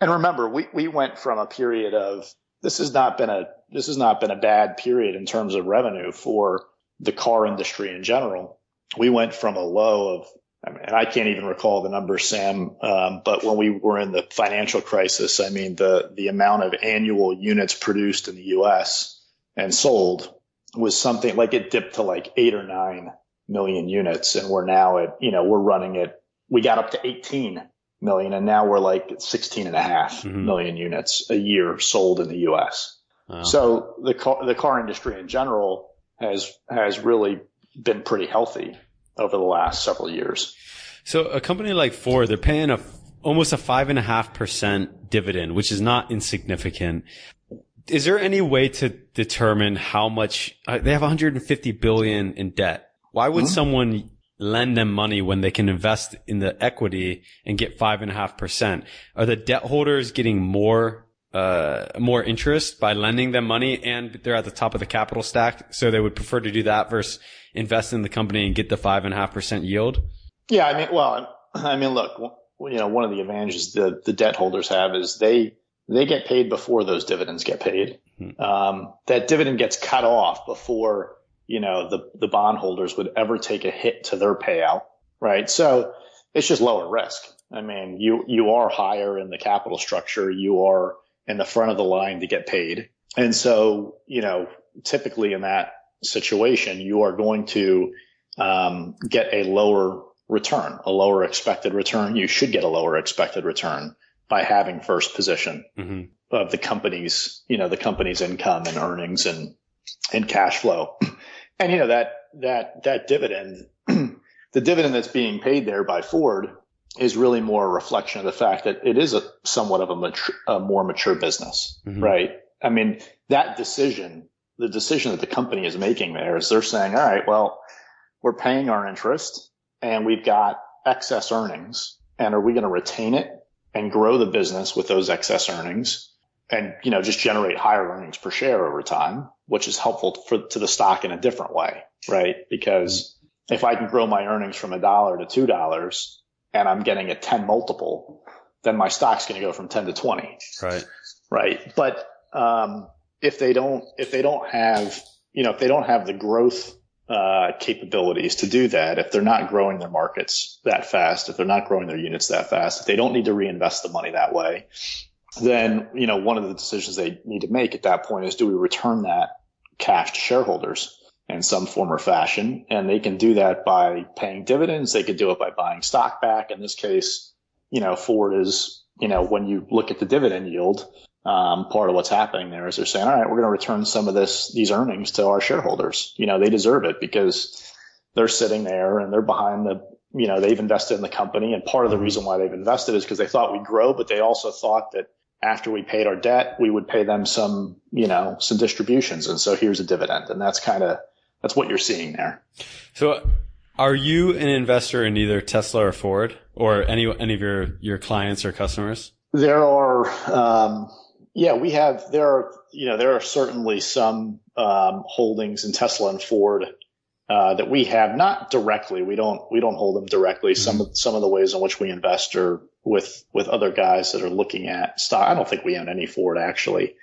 and remember, we, we went from a period of this has not been a this has not been a bad period in terms of revenue for the car industry in general. We went from a low of I mean, and I can't even recall the number, Sam. Um, but when we were in the financial crisis, I mean, the the amount of annual units produced in the U.S. and sold was something like it dipped to like eight or nine million units, and we're now at you know we're running it. We got up to 18 million, and now we're like 16 and a half Mhm. million units a year sold in the U.S. Wow. So the car, the car industry in general has has really been pretty healthy over the last several years. So a company like Ford, they're paying a almost a five and a half percent dividend, which is not insignificant. Is there any way to determine how much uh, they have 150 billion in debt? Why would Mhm. someone lend them money when they can invest in the equity and get five and a half percent? Are the debt holders getting more uh, more interest by lending them money and they're at the top of the capital stack, so they would prefer to do that versus invest in the company and get the five and a half percent yield? Yeah, I mean, well, I mean, look, you know, one of the advantages the the debt holders have is they they get paid before those dividends get paid. Hmm. Um, that dividend gets cut off before you know the the bondholders would ever take a hit to their payout, right? So it's just lower risk. I mean, you you are higher in the capital structure. You are in the front of the line to get paid, and so you know, typically in that situation, you are going to um, get a lower return, a lower expected return. You should get a lower expected return by having first position hmm of the company's, you know, the company's income and earnings and, and cash flow. And, you know, that, that, that dividend, the dividend that's being paid there by Ford is really more a reflection of the fact that it is a somewhat of a, mature, a more mature business, Mhm. right? I mean, that decision, the decision that the company is making there is they're saying, all right, well, we're paying our interest and we've got excess earnings and are we going to retain it and grow the business with those excess earnings and, you know, just generate higher earnings per share over time, which is helpful for, to the stock in a different way, right? Because if I can grow my earnings from a dollar to two dollars and I'm getting a 10 multiple, then my stock's going to go from 10 to 20 Right. right? But um, if they don't, if they don't have, you know, if they don't have the growth uh, capabilities to do that, if they're not growing their markets that fast, if they're not growing their units that fast, if they don't need to reinvest the money that way, then you know one of the decisions they need to make at that point is do we return that cash to shareholders in some form or fashion, and they can do that by paying dividends. They could do it by buying stock back. In this case, you know, Ford is, you know, when you look at the dividend yield, um, part of what's happening there is they're saying, all right, we're going to return some of this, these earnings to our shareholders. You know, they deserve it because they're sitting there and they're behind the, you know, they've invested in the company. And part of the reason why they've invested is because they thought we'd grow, but they also thought that after we paid our debt, we would pay them some, you know, some distributions. And so here's a dividend. And that's kind of, that's what you're seeing there. So are you an investor in either Tesla or Ford or any, any of your, your clients or customers? There are, um, yeah, we have, there are, you know, there are certainly some, um, holdings in Tesla and Ford, uh, that we have not directly. We don't, we don't hold them directly. Some of, some of the ways in which we invest are with, with other guys that are looking at stock. I don't think we own any Ford actually.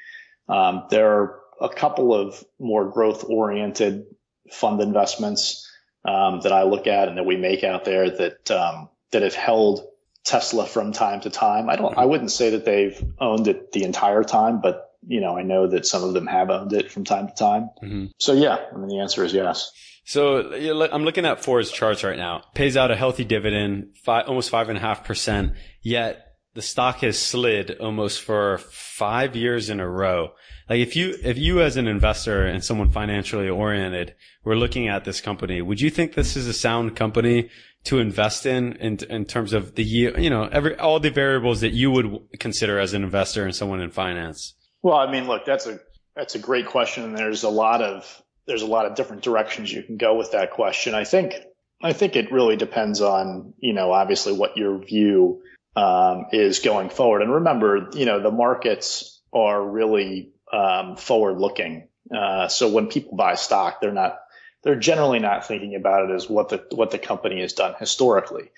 Um, there are a couple of more growth oriented fund investments, um, that I look at and that we make out there that, um, that have held Tesla from time to time. I don't, I wouldn't say that they've owned it the entire time, but you know, I know that some of them have owned it from time to time. Mm-hmm. So yeah, I mean, the answer is yes. So I'm looking at Ford's charts right now. Pays out a healthy dividend, five, almost five and a half percent. Yet the stock has slid almost for five years in a row. Like if you, if you as an investor and someone financially oriented were looking at this company, would you think this is a sound company to invest in, in, in terms of the year, you know, every, all the variables that you would consider as an investor and someone in finance? Well, I mean, look, that's a, that's a great question. And there's a lot of, there's a lot of different directions you can go with that question. I think, I think it really depends on, you know, obviously what your view um, is going forward. And remember, you know, the markets are really um, forward looking. Uh, so when people buy stock, they're not, they're generally not thinking about it as what the, what the company has done historically.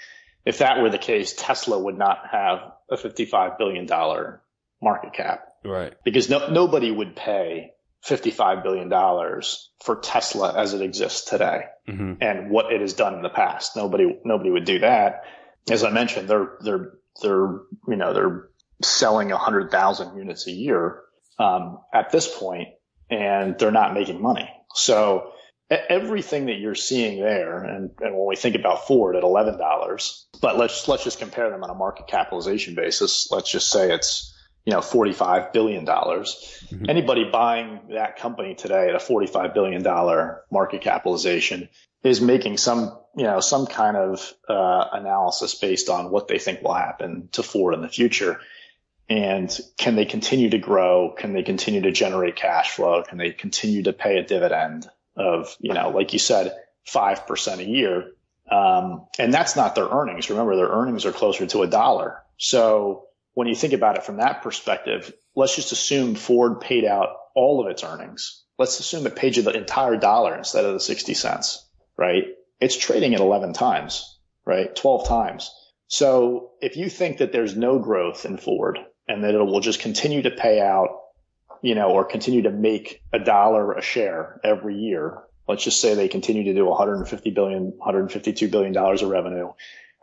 If that were the case, Tesla would not have a $55 billion market cap. Right. Because no, nobody would pay $55 billion for Tesla as it exists today Mm-hmm. and what it has done in the past. Nobody, nobody would do that. As I mentioned, they're, they're, they're, you know, they're selling a hundred thousand units a year, um, at this point and they're not making money. So everything that you're seeing there, and, and when we think about Ford at $11, but let's, let's just compare them on a market capitalization basis. Let's just say it's, you know, $45 billion. Mhm. Anybody buying that company today at a $45 billion market capitalization is making some, you know, some kind of, uh, analysis based on what they think will happen to Ford in the future. And can they continue to grow? Can they continue to generate cash flow? Can they continue to pay a dividend of, you know, like you said, 5% a year? Um, and that's not their earnings. Remember, their earnings are closer to a dollar. So when you think about it from that perspective, let's just assume Ford paid out all of its earnings. Let's assume it paid you the entire dollar instead of the 60 cents, right? It's trading at 11 times, right? 12 times. So if you think that there's no growth in Ford and that it will just continue to pay out, you know, or continue to make a dollar a share every year, let's just say they continue to do 150 billion, 152 billion dollars of revenue.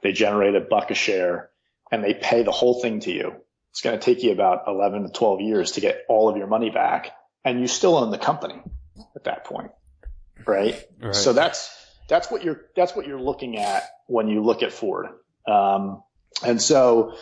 They generate a buck a share and they pay the whole thing to you. It's going to take you about 11 to 12 years to get all of your money back and you still own the company at that point. Right. Right. So that's, that's what you're, that's what you're looking at when you look at Ford. Um, and so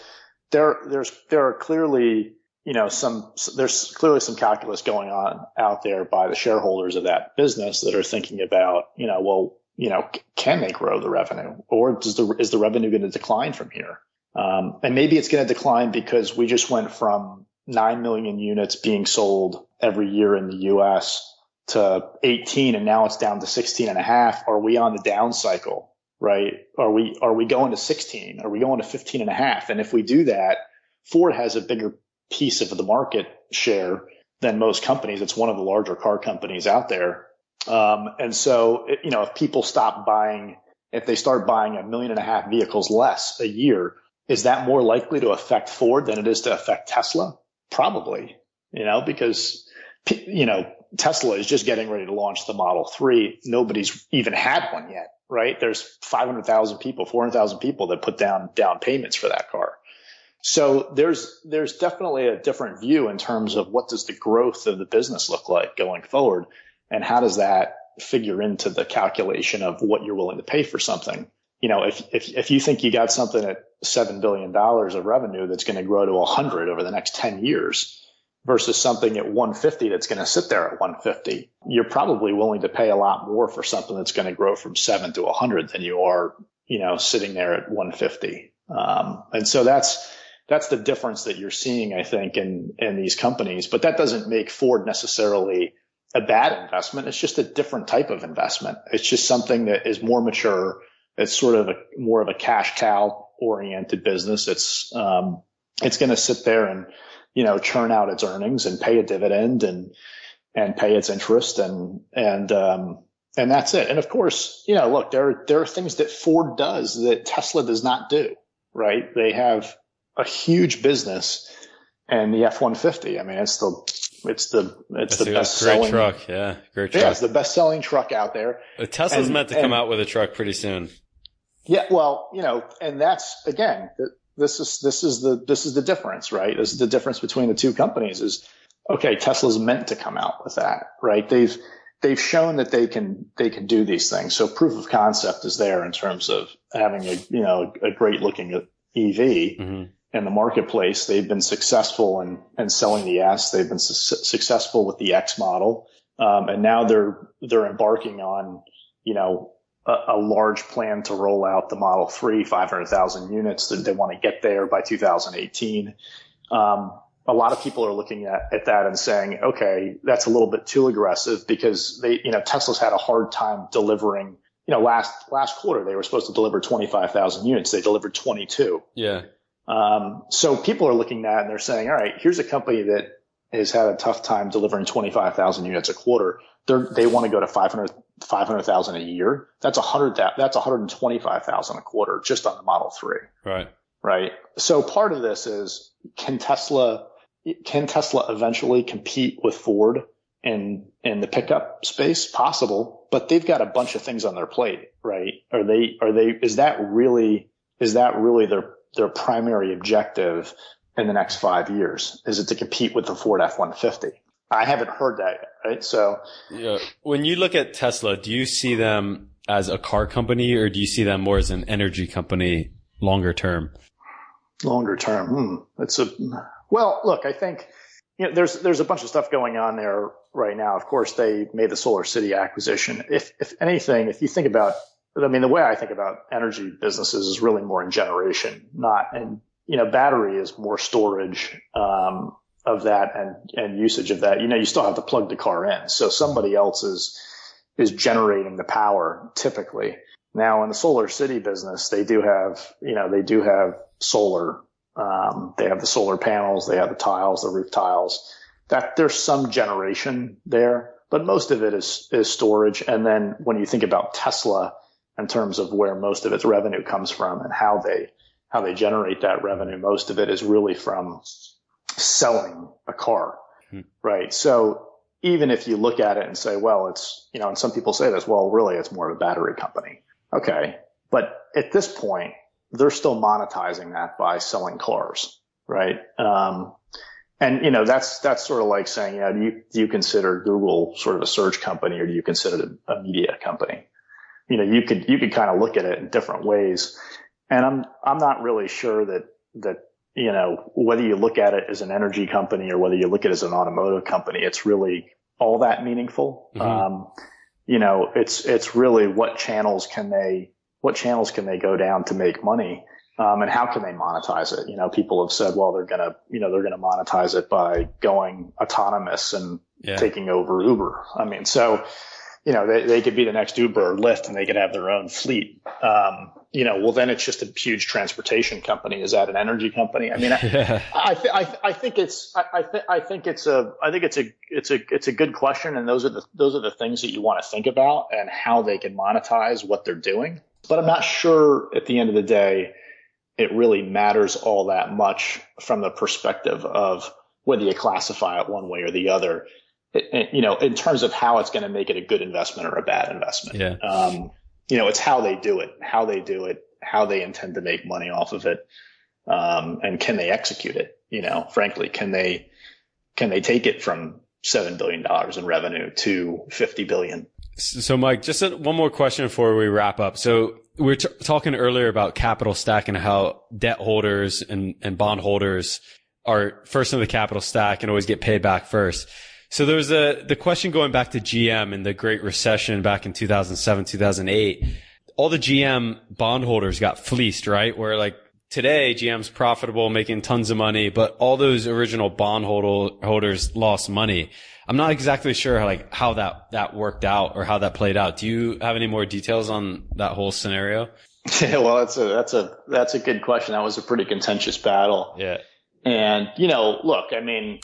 there, there's, there are clearly, you know, some, there's clearly some calculus going on out there by the shareholders of that business that are thinking about, you know, well, you know, can they grow the revenue or does the, is the revenue going to decline from here? Um, and maybe it's going to decline because we just went from 9 million units being sold every year in the US to 18 and now it's down to 16 and a half. Are we on the down cycle? Right? Are we, are we going to 16? Are we going to 15 and a half? And if we do that, Ford has a bigger piece of the market share than most companies. It's one of the larger car companies out there. Um, and so, you know, if people stop buying, if they start buying a million and a half vehicles less a year, is that more likely to affect Ford than it is to affect Tesla? Probably, you know, because, you know, Tesla is just getting ready to launch the Model 3. Nobody's even had one yet, right? There's 500,000 people, 400,000 people that put down down payments for that car. So there's, there's definitely a different view in terms of what does the growth of the business look like going forward and how does that figure into the calculation of what you're willing to pay for something. You know, if, if, if you think you got something at $7 billion of revenue that's going to grow to 100 over the next 10 years versus something at 150 that's going to sit there at 150, you're probably willing to pay a lot more for something that's going to grow from 7 to 100 than you are, you know, sitting there at 150. Um, and so that's, that's the difference that you're seeing, I think, in, in these companies. But that doesn't make Ford necessarily a bad investment. It's just a different type of investment. It's just something that is more mature. It's sort of a more of a cash cow oriented business. It's, um, it's going to sit there and, you know, churn out its earnings and pay a dividend and, and pay its interest and, and, um, and that's it. And of course, you know, look, there, there are things that Ford does that Tesla does not do, right? They have a huge business and the F-150. I mean, it's the, it's the, it's That's the best great selling, truck. Yeah, great yeah, it's the best selling truck out there. Uh, Tesla's and- meant to come out with a truck pretty soon. Yeah, well, you know, and that's again, this is this is the this is the difference, right? This is the difference between the two companies. Is okay, Tesla's meant to come out with that, right? They've they've shown that they can they can do these things. So proof of concept is there in terms of having a you know a great looking EV hmm in the marketplace. They've been successful in, in selling the S. They've been su- successful with the X model. Um, and now they're, they're embarking on, you know, a, a large plan to roll out the Model 3, 500,000 units that they want to get there by 2018. Um, a lot of people are looking at, at that and saying, okay, that's a little bit too aggressive because they, you know, Tesla's had a hard time delivering you know, last last quarter they were supposed to deliver 25,000 units. They delivered 22. Yeah. Um, so people are looking at that and they're saying, all right, here's a company that has had a tough time delivering 25,000 units a quarter. They're, they want to go to 500, 500,000 a year. That's a hundred, that's 125,000 a quarter just on the Model 3. Right. Right. So part of this is can Tesla, can Tesla eventually compete with Ford in, in the pickup space? Possible, but they've got a bunch of things on their plate, right? Are they, are they, is that really, is that really their, their primary objective in the next five years? Is it to compete with the Ford F-150? I haven't heard that yet, right? So yeah, when you look at Tesla, do you see them as a car company or do you see them more as an energy company longer term? Longer term, hmm, it's a well. Look, I think you know there's there's a bunch of stuff going on there right now. Of course, they made the Solar City acquisition. If if anything, if you think about, I mean, the way I think about energy businesses is really more in generation, not and you know, battery is more storage. Um, of that and, and usage of that, you know, you still have to plug the car in. So somebody else is, is generating the power typically. Now in the solar city business, they do have, you know, they do have solar. Um, they have the solar panels, they have the tiles, the roof tiles that there's some generation there, but most of it is, is storage. And then when you think about Tesla in terms of where most of its revenue comes from and how they, how they generate that revenue, most of it is really from selling a car, hmm. right? So even if you look at it and say, well, it's, you know, and some people say this, well, really it's more of a battery company. Okay. But at this point, they're still monetizing that by selling cars, right? Um, and you know, that's, that's sort of like saying, you know, do you, do you consider Google sort of a search company or do you consider it a media company? You know, you could, you could kind of look at it in different ways. And I'm, I'm not really sure that, that you know, whether you look at it as an energy company or whether you look at it as an automotive company, it's really all that meaningful. Mm-hmm. Um, you know, it's, it's really what channels can they, what channels can they go down to make money? Um, and how can they monetize it? You know, people have said, well, they're going to, you know, they're going to monetize it by going autonomous and yeah. taking over Uber. I mean, so, you know, they, they could be the next Uber or Lyft and they could have their own fleet. Um, you know, well, then it's just a huge transportation company. Is that an energy company? I mean, I, I, th- I, I, think it's, I, I, th- I think it's a, I think it's a, it's a, it's a good question. And those are the, those are the things that you want to think about and how they can monetize what they're doing. But I'm not sure at the end of the day, it really matters all that much from the perspective of whether you classify it one way or the other. You know, in terms of how it's going to make it a good investment or a bad investment. Yeah. Um, you know, it's how they do it, how they do it, how they intend to make money off of it. Um, and can they execute it? You know, frankly, can they, can they take it from $7 billion in revenue to 50 billion? So Mike, just one more question before we wrap up. So we are t- talking earlier about capital stack and how debt holders and, and bond holders are first in the capital stack and always get paid back first. So there was a, the question going back to GM and the Great Recession back in 2007, 2008. All the GM bondholders got fleeced, right? Where like today GM's profitable, making tons of money, but all those original bondholders lost money. I'm not exactly sure how, like how that, that worked out or how that played out. Do you have any more details on that whole scenario? Yeah, well, that's a, that's a, that's a good question. That was a pretty contentious battle. Yeah. And, you know, look, I mean,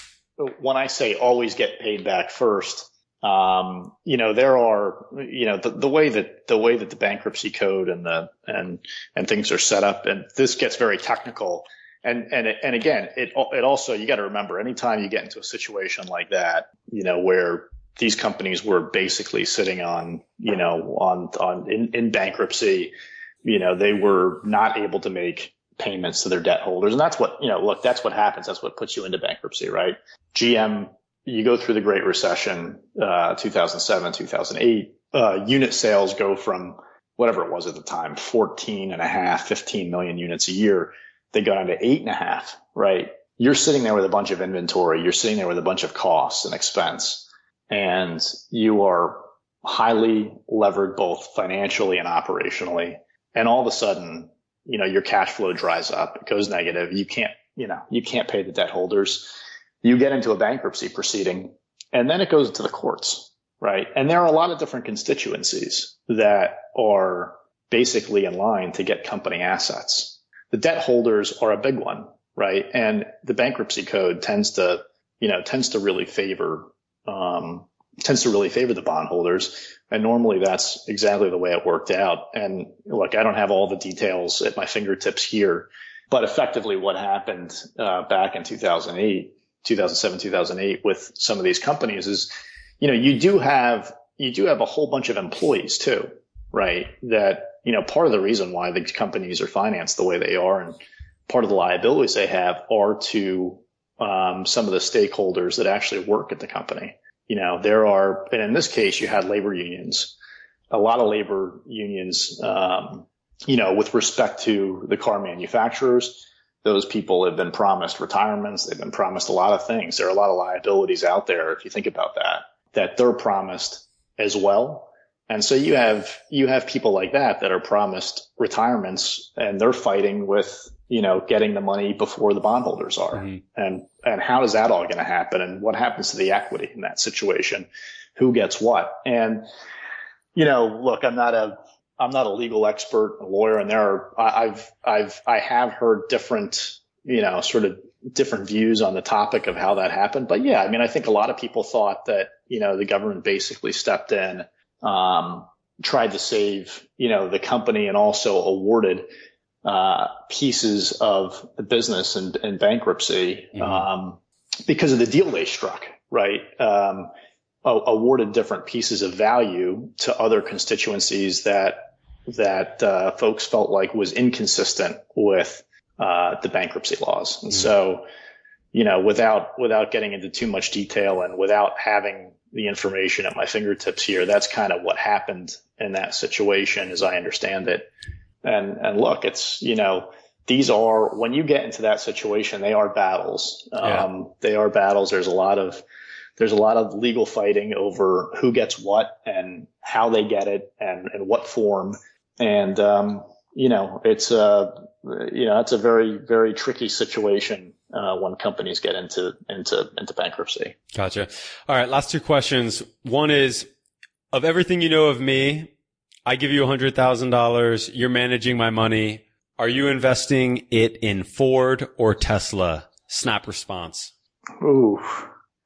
when I say always get paid back first, um, you know, there are, you know, the, the way that, the way that the bankruptcy code and the, and, and things are set up, and this gets very technical. And, and, and again, it, it also, you got to remember anytime you get into a situation like that, you know, where these companies were basically sitting on, you know, on, on, in, in bankruptcy, you know, they were not able to make payments to their debt holders. And that's what, you know, look, that's what happens. That's what puts you into bankruptcy, right? GM, you go through the Great Recession, uh, 2007, 2008, uh, unit sales go from whatever it was at the time, 14 and a half, 15 million units a year. They go down to eight and a half, right? You're sitting there with a bunch of inventory. You're sitting there with a bunch of costs and expense and you are highly levered both financially and operationally. And all of a sudden you know, your cash flow dries up, it goes negative. You can't, you know, you can't pay the debt holders. You get into a bankruptcy proceeding and then it goes to the courts, right? And there are a lot of different constituencies that are basically in line to get company assets. The debt holders are a big one, right? And the bankruptcy code tends to, you know, tends to really favor, um, tends to really favor the bondholders. And normally that's exactly the way it worked out. And look, I don't have all the details at my fingertips here, but effectively what happened uh, back in 2008, 2007, 2008 with some of these companies is, you know, you do have, you do have a whole bunch of employees too, right? That, you know, part of the reason why the companies are financed the way they are and part of the liabilities they have are to um, some of the stakeholders that actually work at the company. You know, there are, and in this case, you had labor unions, a lot of labor unions, um, you know, with respect to the car manufacturers. Those people have been promised retirements. They've been promised a lot of things. There are a lot of liabilities out there. If you think about that, that they're promised as well. And so you have, you have people like that that are promised retirements and they're fighting with, you know, getting the money before the bondholders are. Mm-hmm. And, and how is that all going to happen? And what happens to the equity in that situation? Who gets what? And, you know, look, I'm not a, I'm not a legal expert, a lawyer, and there are, I've, I've, I have heard different, you know, sort of different views on the topic of how that happened. But yeah, I mean, I think a lot of people thought that, you know, the government basically stepped in um, tried to save, you know, the company and also awarded uh, pieces of the business and, in bankruptcy mm-hmm. um, because of the deal they struck, right? Um, awarded different pieces of value to other constituencies that that uh, folks felt like was inconsistent with uh, the bankruptcy laws. And mm-hmm. so, you know, without without getting into too much detail and without having the information at my fingertips here. That's kind of what happened in that situation as I understand it. And, and look, it's, you know, these are, when you get into that situation, they are battles. Yeah. Um, they are battles. There's a lot of, there's a lot of legal fighting over who gets what and how they get it and, and what form. And, um, you know, it's a, you know, it's a very, very tricky situation uh, when companies get into into into bankruptcy. Gotcha. All right, last two questions. One is, of everything you know of me, I give you a hundred thousand dollars. You're managing my money. Are you investing it in Ford or Tesla? Snap response. Ooh,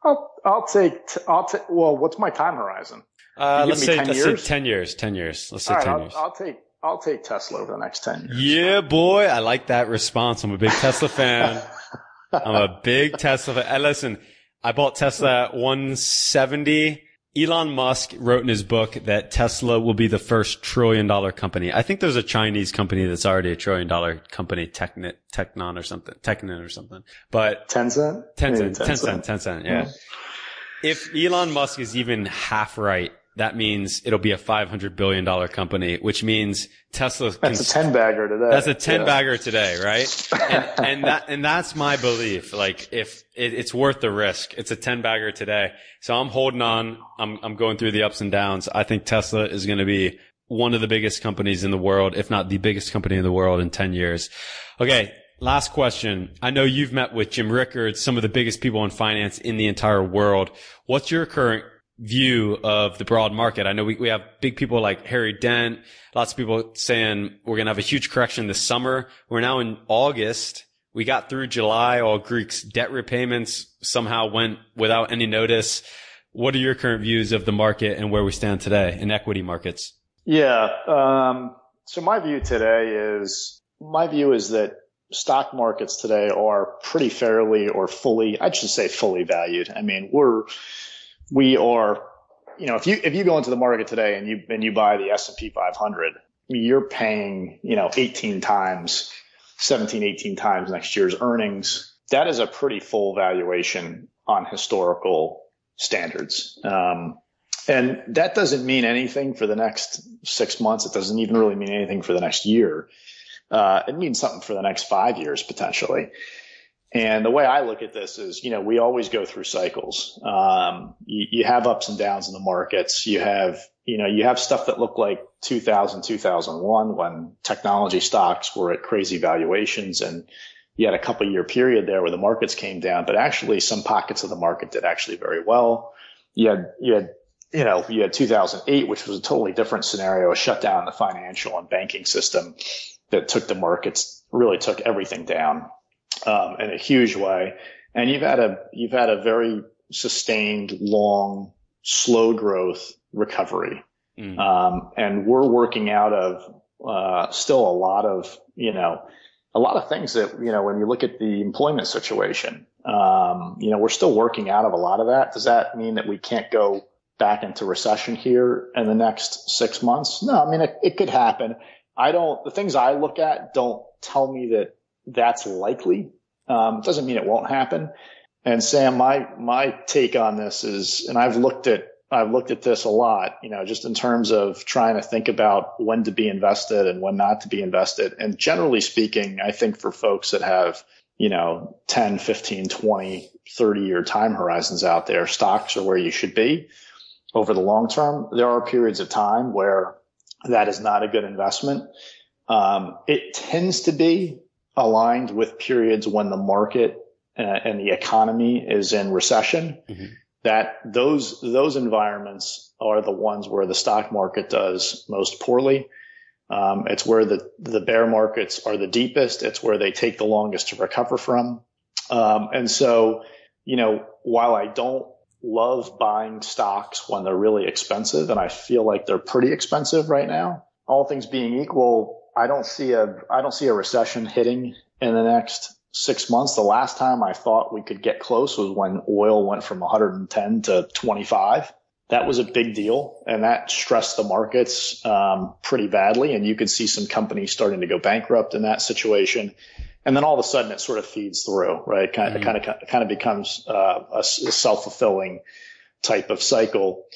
I'll I'll take t- I'll take. Well, what's my time horizon? Uh, let's say, 10 let's years? say 10 years. 10 years. Let's say right, 10 I'll, years. I'll take I'll take Tesla over the next 10 years. Yeah, boy. I like that response. I'm a big Tesla fan. I'm a big Tesla fan. listen, I bought Tesla at 170. Elon Musk wrote in his book that Tesla will be the first trillion dollar company. I think there's a Chinese company that's already a trillion dollar company, Technit, Technon or something, Technon or something. But Tencent? Tencent, Tencent, Tencent, Tencent, yeah. If Elon Musk is even half right, that means it'll be a $500 billion company, which means Tesla. That's a 10 bagger today. That's a 10 yeah. bagger today, right? and, and, that, and that's my belief. Like if it, it's worth the risk, it's a 10 bagger today. So I'm holding on. I'm, I'm going through the ups and downs. I think Tesla is going to be one of the biggest companies in the world, if not the biggest company in the world in 10 years. Okay. Last question. I know you've met with Jim Rickards, some of the biggest people in finance in the entire world. What's your current view of the broad market. I know we, we have big people like Harry Dent, lots of people saying we're going to have a huge correction this summer. We're now in August. We got through July. All Greeks debt repayments somehow went without any notice. What are your current views of the market and where we stand today in equity markets? Yeah. Um, so my view today is my view is that stock markets today are pretty fairly or fully, I should say fully valued. I mean, we're, we are, you know, if you, if you go into the market today and you, and you buy the S&P 500, you're paying, you know, 18 times, 17, 18 times next year's earnings. That is a pretty full valuation on historical standards. Um, and that doesn't mean anything for the next six months. It doesn't even really mean anything for the next year. Uh, it means something for the next five years potentially. And the way I look at this is, you know, we always go through cycles. Um, you, you, have ups and downs in the markets. You have, you know, you have stuff that looked like 2000, 2001 when technology stocks were at crazy valuations and you had a couple year period there where the markets came down, but actually some pockets of the market did actually very well. You had, you had you know, you had 2008, which was a totally different scenario, a shutdown in the financial and banking system that took the markets, really took everything down um, in a huge way. And you've had a you've had a very sustained, long, slow growth recovery, mm. um, and we're working out of uh, still a lot of you know a lot of things that you know when you look at the employment situation, um, you know we're still working out of a lot of that. Does that mean that we can't go back into recession here in the next six months? No, I mean it, it could happen. I don't. The things I look at don't tell me that that's likely. Um, it doesn't mean it won't happen. And Sam, my, my take on this is, and I've looked at, I've looked at this a lot, you know, just in terms of trying to think about when to be invested and when not to be invested. And generally speaking, I think for folks that have, you know, 10, 15, 20, 30 year time horizons out there, stocks are where you should be over the long term. There are periods of time where that is not a good investment. Um, it tends to be aligned with periods when the market uh, and the economy is in recession. Mm-hmm. That those those environments are the ones where the stock market does most poorly. Um, it's where the the bear markets are the deepest. It's where they take the longest to recover from. Um, and so, you know, while I don't love buying stocks when they're really expensive, and I feel like they're pretty expensive right now, all things being equal, I don't see a I don't see a recession hitting in the next six months. The last time I thought we could get close was when oil went from 110 to 25. That was a big deal, and that stressed the markets um, pretty badly. And you could see some companies starting to go bankrupt in that situation. And then all of a sudden, it sort of feeds through, right? Kind of, mm-hmm. kind of, kind of becomes uh, a, a self fulfilling type of cycle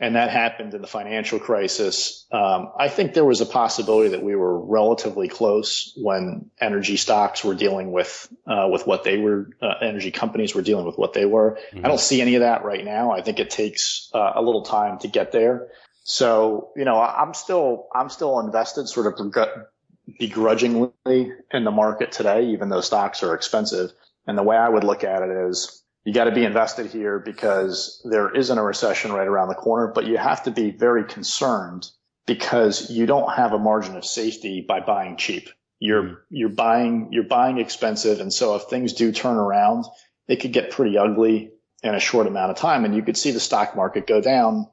and that happened in the financial crisis. Um, I think there was a possibility that we were relatively close when energy stocks were dealing with uh, with what they were. Uh, energy companies were dealing with what they were. Mm-hmm. I don't see any of that right now. I think it takes uh, a little time to get there. So you know, I'm still I'm still invested, sort of begrudgingly in the market today, even though stocks are expensive. And the way I would look at it is you got to be invested here because there isn't a recession right around the corner, but you have to be very concerned because you don't have a margin of safety by buying cheap. You're, mm-hmm. you're buying, you're buying expensive. And so if things do turn around, it could get pretty ugly in a short amount of time. And you could see the stock market go down.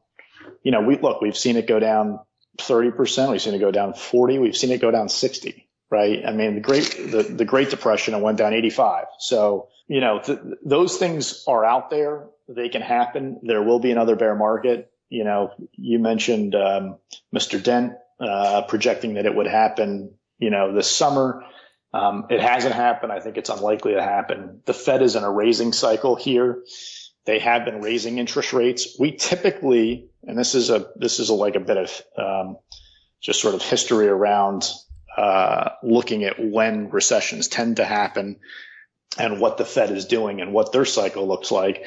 You know, we look, we've seen it go down 30%. We've seen it go down 40. We've seen it go down 60, right? I mean, the great, the, the great depression, it went down 85. So, you know, th- those things are out there. They can happen. There will be another bear market. You know, you mentioned um, Mr. Dent uh, projecting that it would happen, you know, this summer. Um, it hasn't happened. I think it's unlikely to happen. The Fed is in a raising cycle here. They have been raising interest rates. We typically, and this is a this is a, like a bit of um, just sort of history around uh, looking at when recessions tend to happen and what the Fed is doing and what their cycle looks like.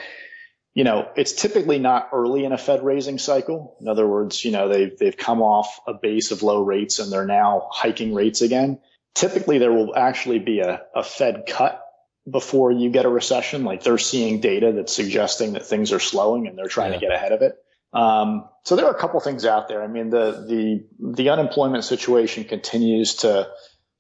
You know, it's typically not early in a Fed raising cycle. In other words, you know, they've, they've come off a base of low rates and they're now hiking rates again. Typically there will actually be a, a Fed cut before you get a recession. Like they're seeing data that's suggesting that things are slowing and they're trying yeah. to get ahead of it. Um, so there are a couple things out there. I mean, the, the, the unemployment situation continues to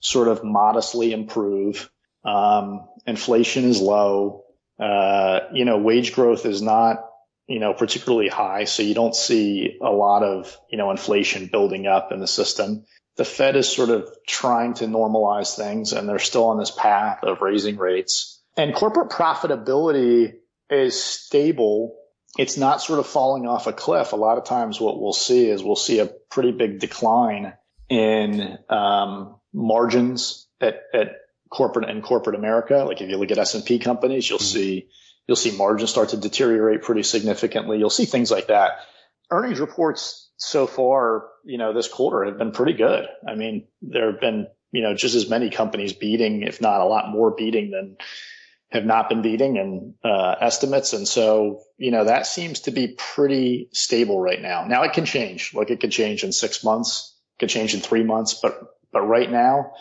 sort of modestly improve. Um, inflation is low. Uh, you know, wage growth is not, you know, particularly high. So you don't see a lot of, you know, inflation building up in the system. The Fed is sort of trying to normalize things and they're still on this path of raising rates and corporate profitability is stable. It's not sort of falling off a cliff. A lot of times what we'll see is we'll see a pretty big decline in, um, margins at, at corporate and corporate America. Like if you look at S&P companies, you'll mm-hmm. see, you'll see margins start to deteriorate pretty significantly. You'll see things like that. Earnings reports so far, you know, this quarter have been pretty good. I mean, there have been, you know, just as many companies beating, if not a lot more beating than have not been beating and uh, estimates. And so, you know, that seems to be pretty stable right now. Now it can change. Like it could change in six months, could change in three months, but, but right now,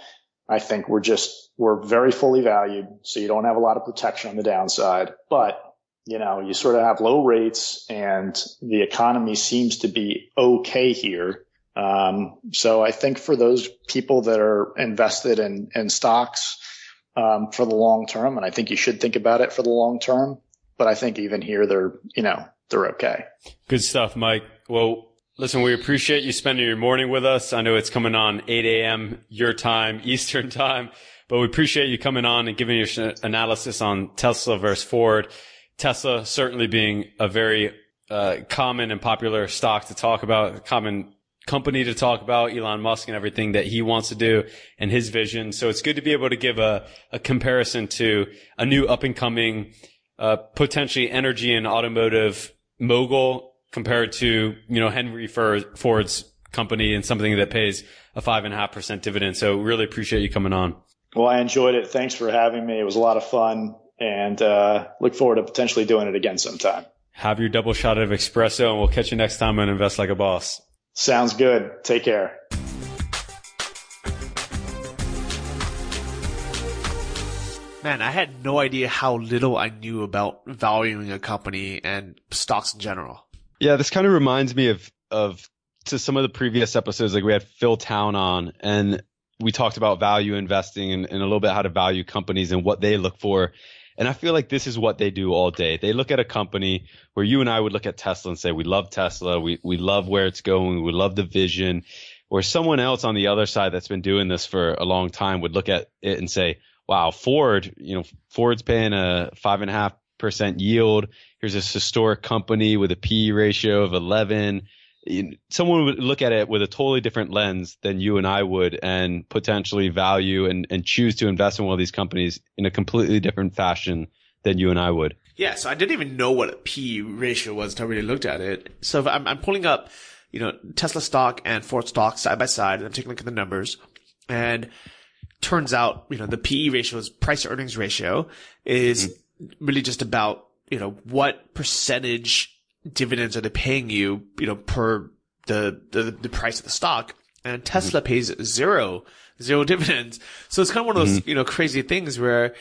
I think we're just, we're very fully valued. So you don't have a lot of protection on the downside, but you know, you sort of have low rates and the economy seems to be okay here. Um, so I think for those people that are invested in, in stocks, um, for the long term, and I think you should think about it for the long term, but I think even here they're, you know, they're okay. Good stuff, Mike. Well, listen, we appreciate you spending your morning with us. I know it's coming on 8 a.m. your time, Eastern time, but we appreciate you coming on and giving your analysis on Tesla versus Ford. Tesla certainly being a very uh, common and popular stock to talk about, common company to talk about, Elon Musk and everything that he wants to do and his vision. So it's good to be able to give a, a comparison to a new up and coming, uh, potentially energy and automotive mogul compared to, you know, Henry Ford's company and something that pays a five and a half percent dividend. So really appreciate you coming on. Well, I enjoyed it. Thanks for having me. It was a lot of fun and, uh, look forward to potentially doing it again sometime. Have your double shot of espresso and we'll catch you next time on Invest Like a Boss. Sounds good. Take care. Man, I had no idea how little I knew about valuing a company and stocks in general. Yeah, this kind of reminds me of of to some of the previous episodes. Like we had Phil Town on, and we talked about value investing and, and a little bit how to value companies and what they look for. And I feel like this is what they do all day. They look at a company where you and I would look at Tesla and say, we love Tesla. We, we love where it's going. We love the vision. Or someone else on the other side that's been doing this for a long time would look at it and say, wow, Ford, you know, Ford's paying a five and a half percent yield. Here's this historic company with a P ratio of 11. Someone would look at it with a totally different lens than you and I would and potentially value and, and choose to invest in one of these companies in a completely different fashion than you and I would. Yeah. So I didn't even know what a P ratio was until I really looked at it. So I'm, I'm pulling up, you know, Tesla stock and Ford stock side by side and I'm taking a look at the numbers and turns out, you know, the PE ratio is price earnings ratio is mm-hmm. Really just about, you know, what percentage dividends are they paying you, you know, per the, the, the price of the stock. And Tesla mm-hmm. pays zero, zero dividends. So it's kind of one of those, mm-hmm. you know, crazy things where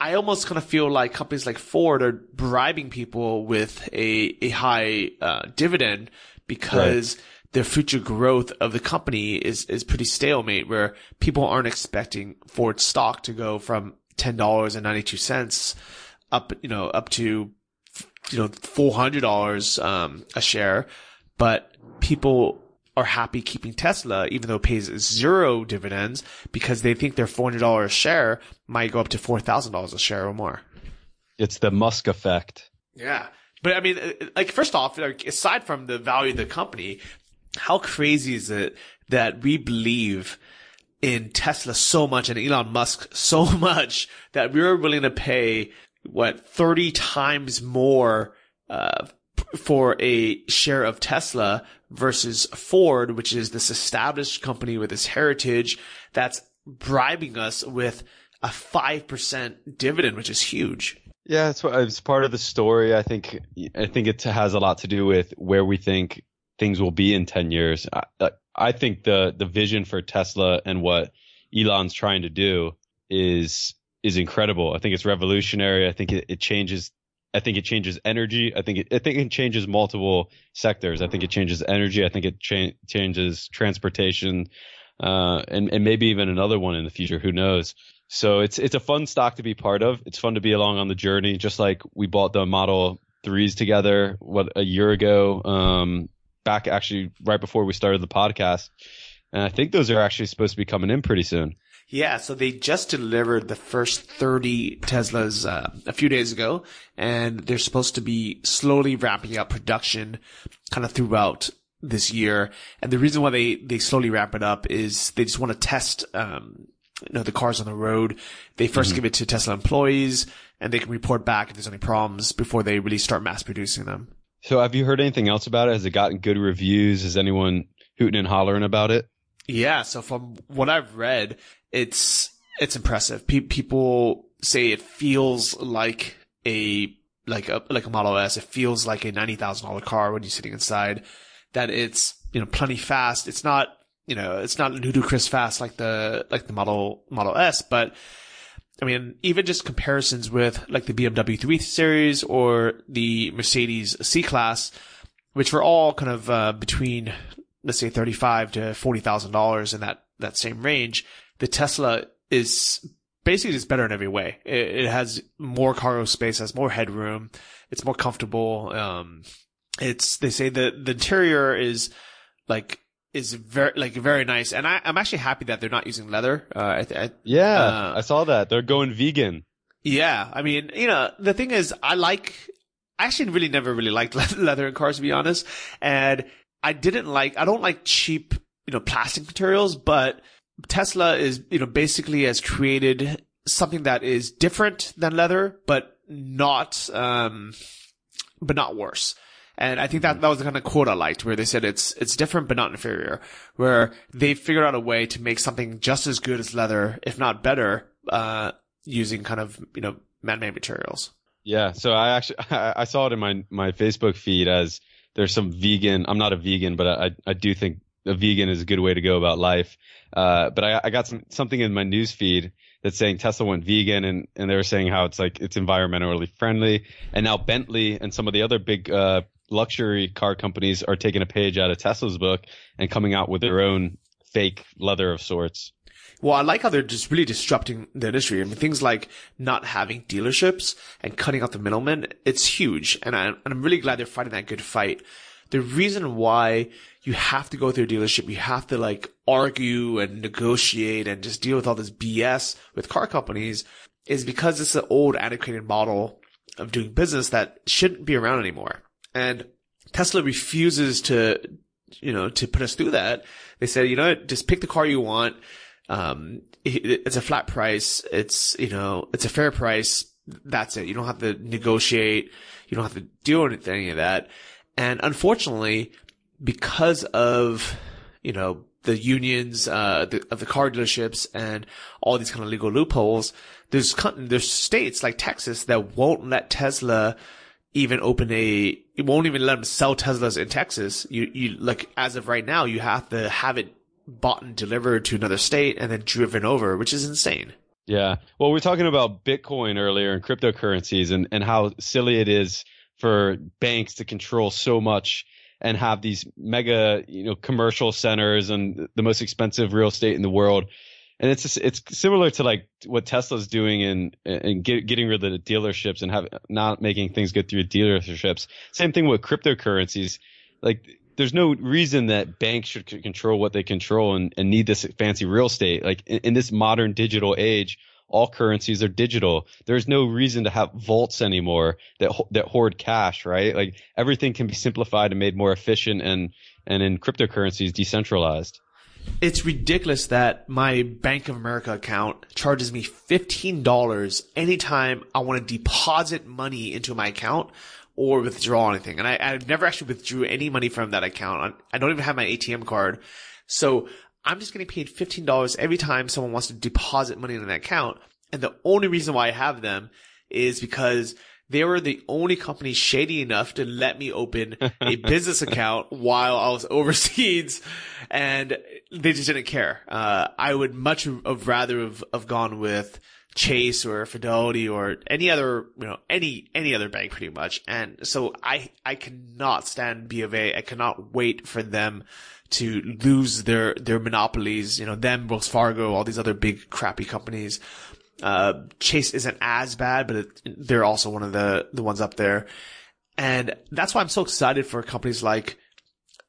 I almost kind of feel like companies like Ford are bribing people with a, a high, uh, dividend because right the future growth of the company is, is pretty stalemate where people aren't expecting Ford stock to go from $10.92 up, you know, up to, you know, $400, um, a share. But people are happy keeping Tesla, even though it pays zero dividends because they think their $400 a share might go up to $4,000 a share or more. It's the Musk effect. Yeah. But I mean, like, first off, like, aside from the value of the company, how crazy is it that we believe in Tesla so much and Elon Musk so much that we're willing to pay what 30 times more uh, for a share of Tesla versus Ford, which is this established company with this heritage that's bribing us with a 5% dividend, which is huge. Yeah, it's, it's part of the story. I think, I think it has a lot to do with where we think things will be in 10 years. I, I think the, the vision for Tesla and what Elon's trying to do is, is incredible. I think it's revolutionary. I think it, it changes I think it changes energy. I think it, I think it changes multiple sectors. I think it changes energy. I think it cha- changes transportation, uh, and and maybe even another one in the future. Who knows? So it's it's a fun stock to be part of. It's fun to be along on the journey. Just like we bought the Model Threes together what a year ago. Um, back actually right before we started the podcast. And I think those are actually supposed to be coming in pretty soon. Yeah, so they just delivered the first 30 Teslas uh, a few days ago, and they're supposed to be slowly ramping up production kind of throughout this year. And the reason why they, they slowly ramp it up is they just want to test, um, you know, the cars on the road. They 1st mm-hmm. give it to Tesla employees, and they can report back if there's any problems before they really start mass producing them. So have you heard anything else about it? Has it gotten good reviews? Is anyone hooting and hollering about it? Yeah. So from what I've read, it's, it's impressive. Pe- people say it feels like a, like a, like a Model S. It feels like a $90,000 car when you're sitting inside that it's, you know, plenty fast. It's not, you know, it's not ludicrous fast like the, like the Model, Model S, but I mean, even just comparisons with like the BMW 3 Series or the Mercedes C Class, which were all kind of uh, between, let's say, thirty-five to forty thousand dollars in that that same range. The Tesla is basically just better in every way. It, it has more cargo space, has more headroom, it's more comfortable. Um, it's they say that the interior is like is very like very nice, and I, I'm actually happy that they're not using leather. Uh, I, th- I, Yeah, Uh, I saw that. They're going vegan. yeah, I mean, you know, the thing is, I like, I actually really never really liked leather in cars, to be honest. And I didn't like, I don't like cheap, you know, plastic materials, but Tesla is, you know, basically has created something that is different than leather, but not, um, but not worse. And I think that that was the kind of quote I liked, where they said it's it's different but not inferior. Where they figured out a way to make something just as good as leather, if not better, uh, using kind of you know man-made materials. Yeah, so I actually I, saw it in my my Facebook feed as there's some vegan. I'm not a vegan, but I I do think a vegan is a good way to go about life. Uh, but I I got some something in my news feed that's saying Tesla went vegan, and and they were saying how it's like it's environmentally friendly, and now Bentley and some of the other big uh luxury car companies are taking a page out of Tesla's book and coming out with their own fake leather of sorts. Well, I like how they're just really disrupting the industry. I mean, things like not having dealerships and cutting out the middlemen, it's huge. And, I, and I'm really glad they're fighting that good fight. The reason why you have to go through a dealership, you have to like argue and negotiate and just deal with all this BS with car companies is because it's an old antiquated model of doing business that shouldn't be around anymore. And Tesla refuses to, you know, to put us through that. They said, you know, just pick the car you want. Um, it- it's a flat price. It's, you know, it's a fair price. That's it. You don't have to negotiate. You don't have to do any of that. And unfortunately, because of, you know, the unions, uh, the, of the car dealerships and all these kind of legal loopholes, there's, there's states like Texas that won't let Tesla even open a, it won't even let them sell Teslas in Texas. You, you, like, as of right now, you have to have it bought and delivered to another state and then driven over, which is insane. Yeah. Well, we are talking about Bitcoin earlier and cryptocurrencies and, and how silly it is for banks to control so much and have these mega, you know, commercial centers and the most expensive real estate in the world. And it's just, it's similar to like what Tesla's doing in in get, getting rid of the dealerships and have not making things go through dealerships. Same thing with cryptocurrencies. Like there's no reason that banks should control what they control and, and need this fancy real estate. Like in, in this modern digital age, all currencies are digital. There's no reason to have vaults anymore that that hoard cash, right? Like everything can be simplified and made more efficient and and in cryptocurrencies decentralized. It's ridiculous that my Bank of America account charges me $15 anytime I want to deposit money into my account or withdraw anything. And I, I've never actually withdrew any money from that account. I don't even have my ATM card. So I'm just getting paid $15 every time someone wants to deposit money in that account. And the only reason why I have them is because they were the only company shady enough to let me open a business account while I was overseas and they just didn't care. Uh, I would much have rather have, have gone with Chase or Fidelity or any other, you know, any, any other bank pretty much. And so I, I cannot stand B of A. I cannot wait for them to lose their, their monopolies, you know, them, Wells Fargo, all these other big crappy companies. Uh, Chase isn't as bad, but it, they're also one of the, the ones up there. And that's why I'm so excited for companies like,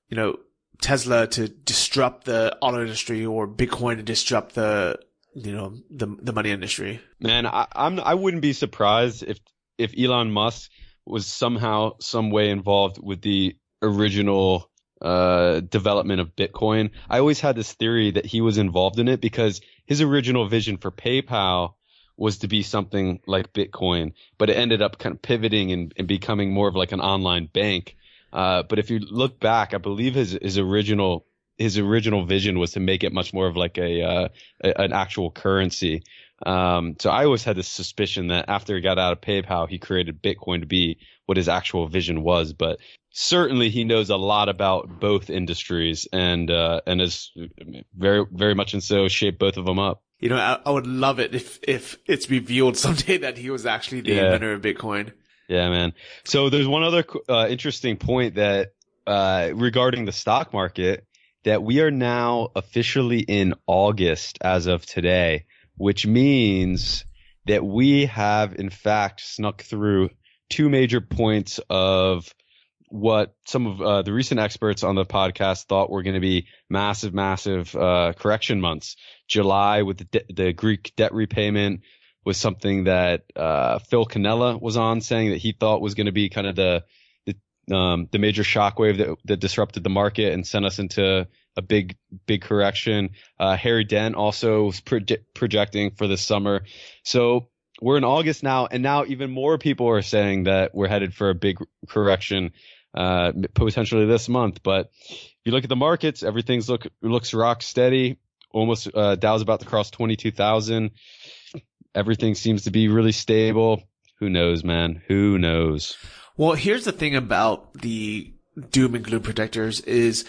you know, Tesla to disrupt the auto industry or Bitcoin to disrupt the, you know, the, the money industry. Man, I, I'm I wouldn't be surprised if if Elon Musk was somehow some way involved with the original uh, development of Bitcoin. I always had this theory that he was involved in it because his original vision for PayPal was to be something like Bitcoin, but it ended up kind of pivoting and, and becoming more of like an online bank. Uh, but if you look back, I believe his his original his original vision was to make it much more of like a, uh, a an actual currency. Um, so I always had this suspicion that after he got out of PayPal, he created Bitcoin to be what his actual vision was. But certainly he knows a lot about both industries and uh, and has very very much and so shaped both of them up. You know, I, I would love it if if it's revealed someday that he was actually the Yeah. inventor of Bitcoin. Yeah, man. So there's one other uh, interesting point that uh, regarding the stock market that we are now officially in August as of today, which means that we have in fact snuck through two major points of what some of uh, the recent experts on the podcast thought were going to be massive, massive uh, correction months. July with the, de- the Greek debt repayment was something that uh, Phil Canella was on, saying that he thought was going to be kind of the the, um, the major shockwave that, that disrupted the market and sent us into a big big correction. Uh, Harry Dent also was proje- projecting for this summer. So we're in August now, and now even more people are saying that we're headed for a big correction, uh, potentially this month. But if you look at the markets, everything's look looks rock steady. Almost uh, Dow's about to cross twenty two thousand. Everything seems to be really stable. Who knows, man? Who knows? Well, here's the thing about the doom and gloom predictors is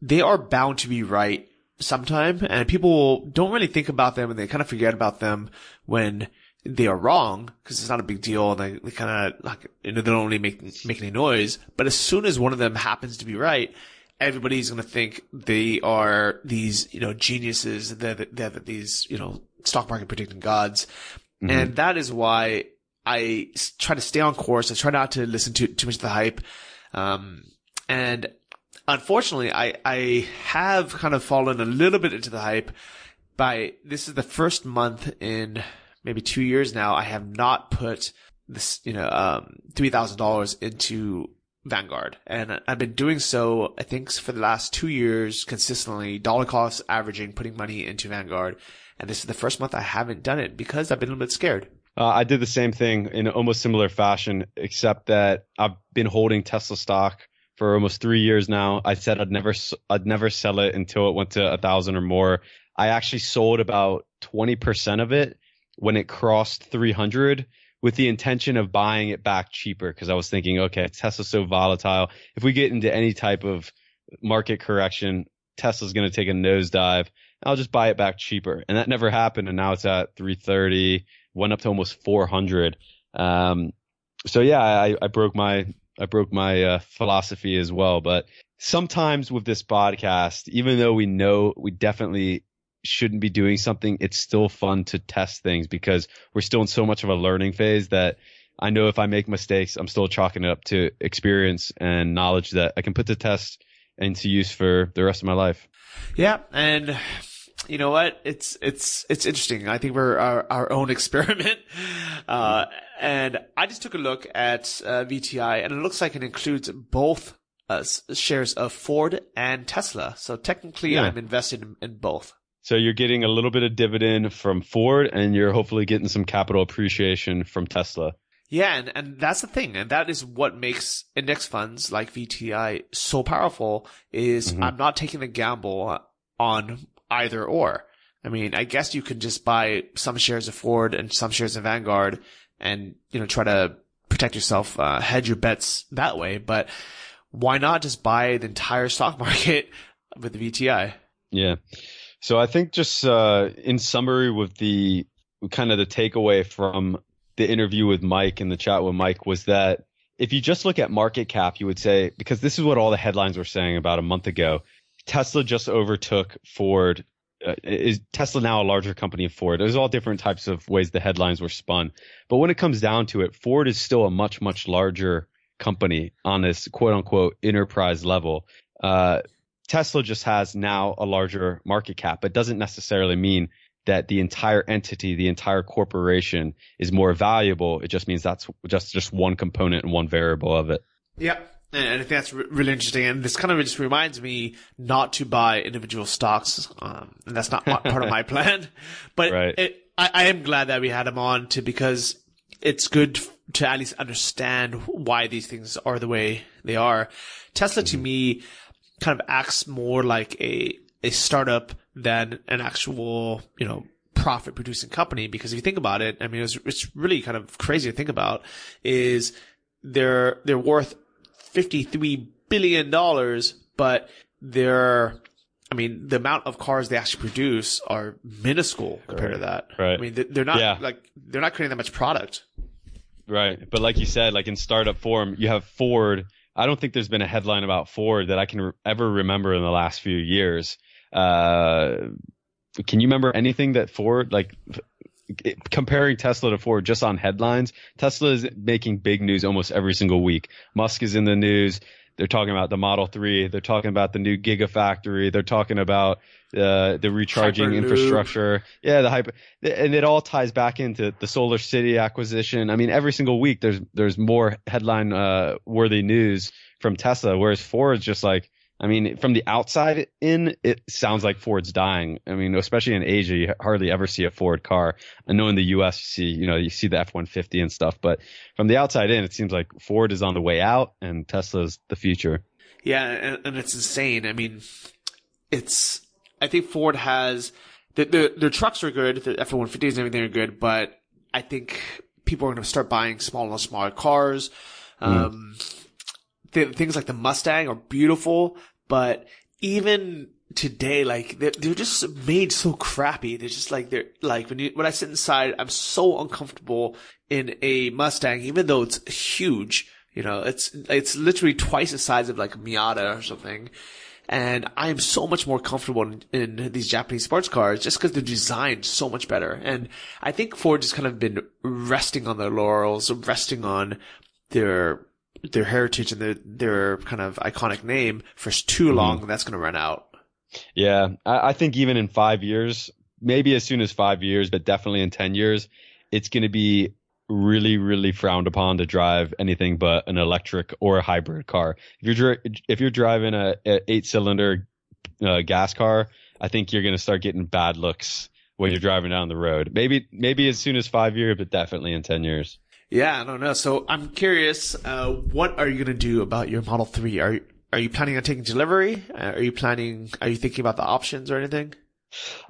they are bound to be right sometime and people don't really think about them and they kind of forget about them when they are wrong because it's not a big deal and they, they kind of like, you know, they don't really make, make any noise. But as soon as one of them happens to be right, everybody's going to think they are these, you know, geniuses. They're, they're these, you know, stock market predicting gods. Mhm. And that is why I try to stay on course. I try not to listen to too much of the hype. Um, and unfortunately, I, I have kind of fallen a little bit into the hype by this is the first month in maybe two years now. I have not put this, you know, um, $3,000 into Vanguard. And I've been doing so, I think, for the last two years consistently, dollar cost averaging, putting money into Vanguard. And this is the first month I haven't done it because I've been a little bit scared. Uh, I did the same thing in almost similar fashion, except that I've been holding Tesla stock for almost three years now. I said I'd never, I'd never sell it until it went to a thousand or more. I actually sold about 20% of it when it crossed 300 with the intention of buying it back cheaper because I was thinking, okay, Tesla's so volatile. If we get into any type of market correction, Tesla's going to take a nosedive. I'll just buy it back cheaper. And that never happened. And now it's at 330, went up to almost 400. Um, so yeah, I, I broke my, I broke my uh, philosophy as well. But sometimes with this podcast, even though we know we definitely shouldn't be doing something, it's still fun to test things because we're still in so much of a learning phase that I know if I make mistakes, I'm still chalking it up to experience and knowledge that I can put to test and to use for the rest of my life. Yeah, and you know what? It's it's it's interesting. I think we're our, our own experiment. Uh, and I just took a look at uh, VTI, and it looks like it includes both uh, shares of Ford and Tesla. So technically, Yeah. I'm invested in, in both. So you're getting a little bit of dividend from Ford and you're hopefully getting some capital appreciation from Tesla. Yeah, and, and that's the thing, and that is what makes index funds like VTI so powerful. Is Mhm. I'm not taking the gamble on either or. I mean, I guess you could just buy some shares of Ford and some shares of Vanguard, and you know try to protect yourself, uh, hedge your bets that way. But why not just buy the entire stock market with the VTI? Yeah. So I think just uh, in summary with the kind of the takeaway from the interview with Mike and the chat with Mike was that if you just look at market cap, you would say, because this is what all the headlines were saying about a month ago, Tesla just overtook Ford. Uh, is Tesla now a larger company than Ford? There's all different types of ways the headlines were spun. But when it comes down to it, Ford is still a much, much larger company on this quote unquote enterprise level. Uh, Tesla just has now a larger market cap. but doesn't necessarily mean that the entire entity, the entire corporation is more valuable. It just means that's just, just one component and one variable of it. Yeah. And I think that's really interesting. And this kind of just reminds me not to buy individual stocks. Um, and that's not part of my plan. But Right. it, I, I am glad that we had him on to because it's good to at least understand why these things are the way they are. Tesla to me kind of acts more like a, a startup than an actual, you know, profit producing company. Because if you think about it, I mean, it's, it's really kind of crazy to think about is they're, they're worth $53 billion, but they're I mean, the amount of cars they actually produce are minuscule compared to that. Right. I mean, they- they're not Yeah. like they're not creating that much product. Right. But like you said, like in startup form, you have Ford. I don't think there's been a headline about Ford that I can re- ever remember in the last few years. Uh, can you remember anything that Ford, like comparing Tesla to Ford just on headlines? Tesla is making big news almost every single week. Musk is in the news. They're talking about the Model 3. They're talking about the new Gigafactory. They're talking about uh, the recharging Hyperloop. infrastructure. Yeah, the hyper, and it all ties back into the Solar City acquisition. I mean, every single week there's there's more headline uh, worthy news from Tesla, whereas Ford's just like, I mean, from the outside in, it sounds like Ford's dying. I mean, especially in Asia, you hardly ever see a Ford car. I know in the U.S. you see, you know, you see the F-150 and stuff, but from the outside in, it seems like Ford is on the way out and Tesla's the future. Yeah, and, and it's insane. I mean, it's. I think Ford has the, the, their trucks are good. The F one fifties and everything are good, but I think people are going to start buying smaller and smaller cars. Um, th- things like the Mustang are beautiful, but even today, like they're, they're just made so crappy. They're just like they're like when you when I sit inside, I'm so uncomfortable in a Mustang, even though it's huge. You know, it's it's literally twice the size of like a Miata or something. And I am so much more comfortable in, in these Japanese sports cars just because they're designed so much better. And I think Ford just kind of been resting on their laurels, resting on their their heritage and their their kind of iconic name for too long. and That's going to run out. Yeah, I, I think even in five years, maybe as soon as five years, but definitely in 10 years, it's going to be really, really frowned upon to drive anything but an electric or a hybrid car. If you're, if you're driving a, a eight cylinder uh, gas car, I think you're going to start getting bad looks when you're driving down the road. Maybe, maybe as soon as five years, but definitely in 10 years. Yeah, I don't know. So I'm curious. Uh, what are you going to do about your Model Three? Are you are you planning on taking delivery? Uh, are you planning? Are you thinking about the options or anything?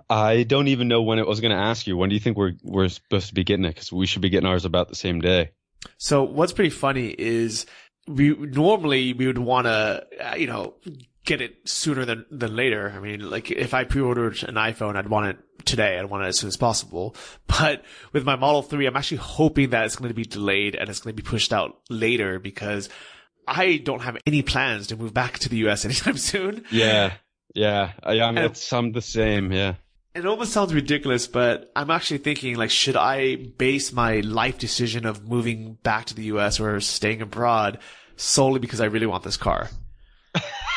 I don't even know when it was going to ask you. When do you think we're, we're supposed to be getting it? Cause we should be getting ours about the same day. So what's pretty funny is we normally we would want to uh, you know get it sooner than than later. I mean, like if I pre-ordered an iPhone, I'd want it today. I'd want it as soon as possible. But with my Model 3, I'm actually hoping that it's going to be delayed and it's going to be pushed out later because I don't have any plans to move back to the US anytime soon. Yeah. Yeah. I, I mean, And- it's some the same. Yeah. It almost sounds ridiculous, but I'm actually thinking like, should I base my life decision of moving back to the US or staying abroad solely because I really want this car?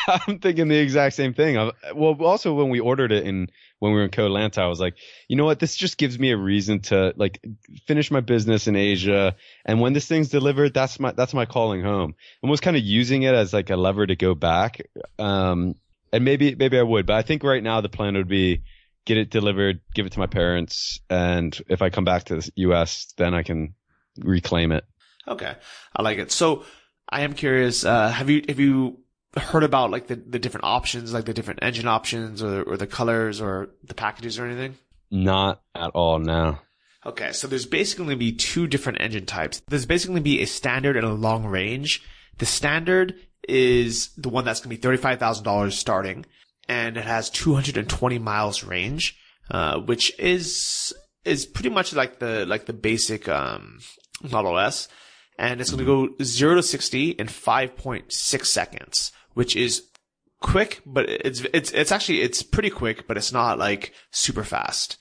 I'm thinking the exact same thing. I- Well, also when we ordered it and when we were in Koh Lanta, I was like, you know what? This just gives me a reason to like finish my business in Asia. And when this thing's delivered, that's my that's my calling home. And was kind of using it as like a lever to go back. Um, and maybe maybe I would, but I think right now the plan would be get it delivered, give it to my parents, and if I come back to the U.S., then I can reclaim it. Okay. I like it. So I am curious, uh, have you, have you heard about like the, the different options, like the different engine options or, or the colors or the packages or anything? Not at all now. Okay, so there's basically going to be two different engine types. There's basically going to be a standard and a long range. The standard is the one that's going to be $35,000 starting and it has 220 miles range, uh, which is, is pretty much like the, like the basic, um, Model S. And it's going to go 0 to 60 in 5.6 seconds, which is quick, but it's, it's, it's actually, it's pretty quick, but it's not like super fast.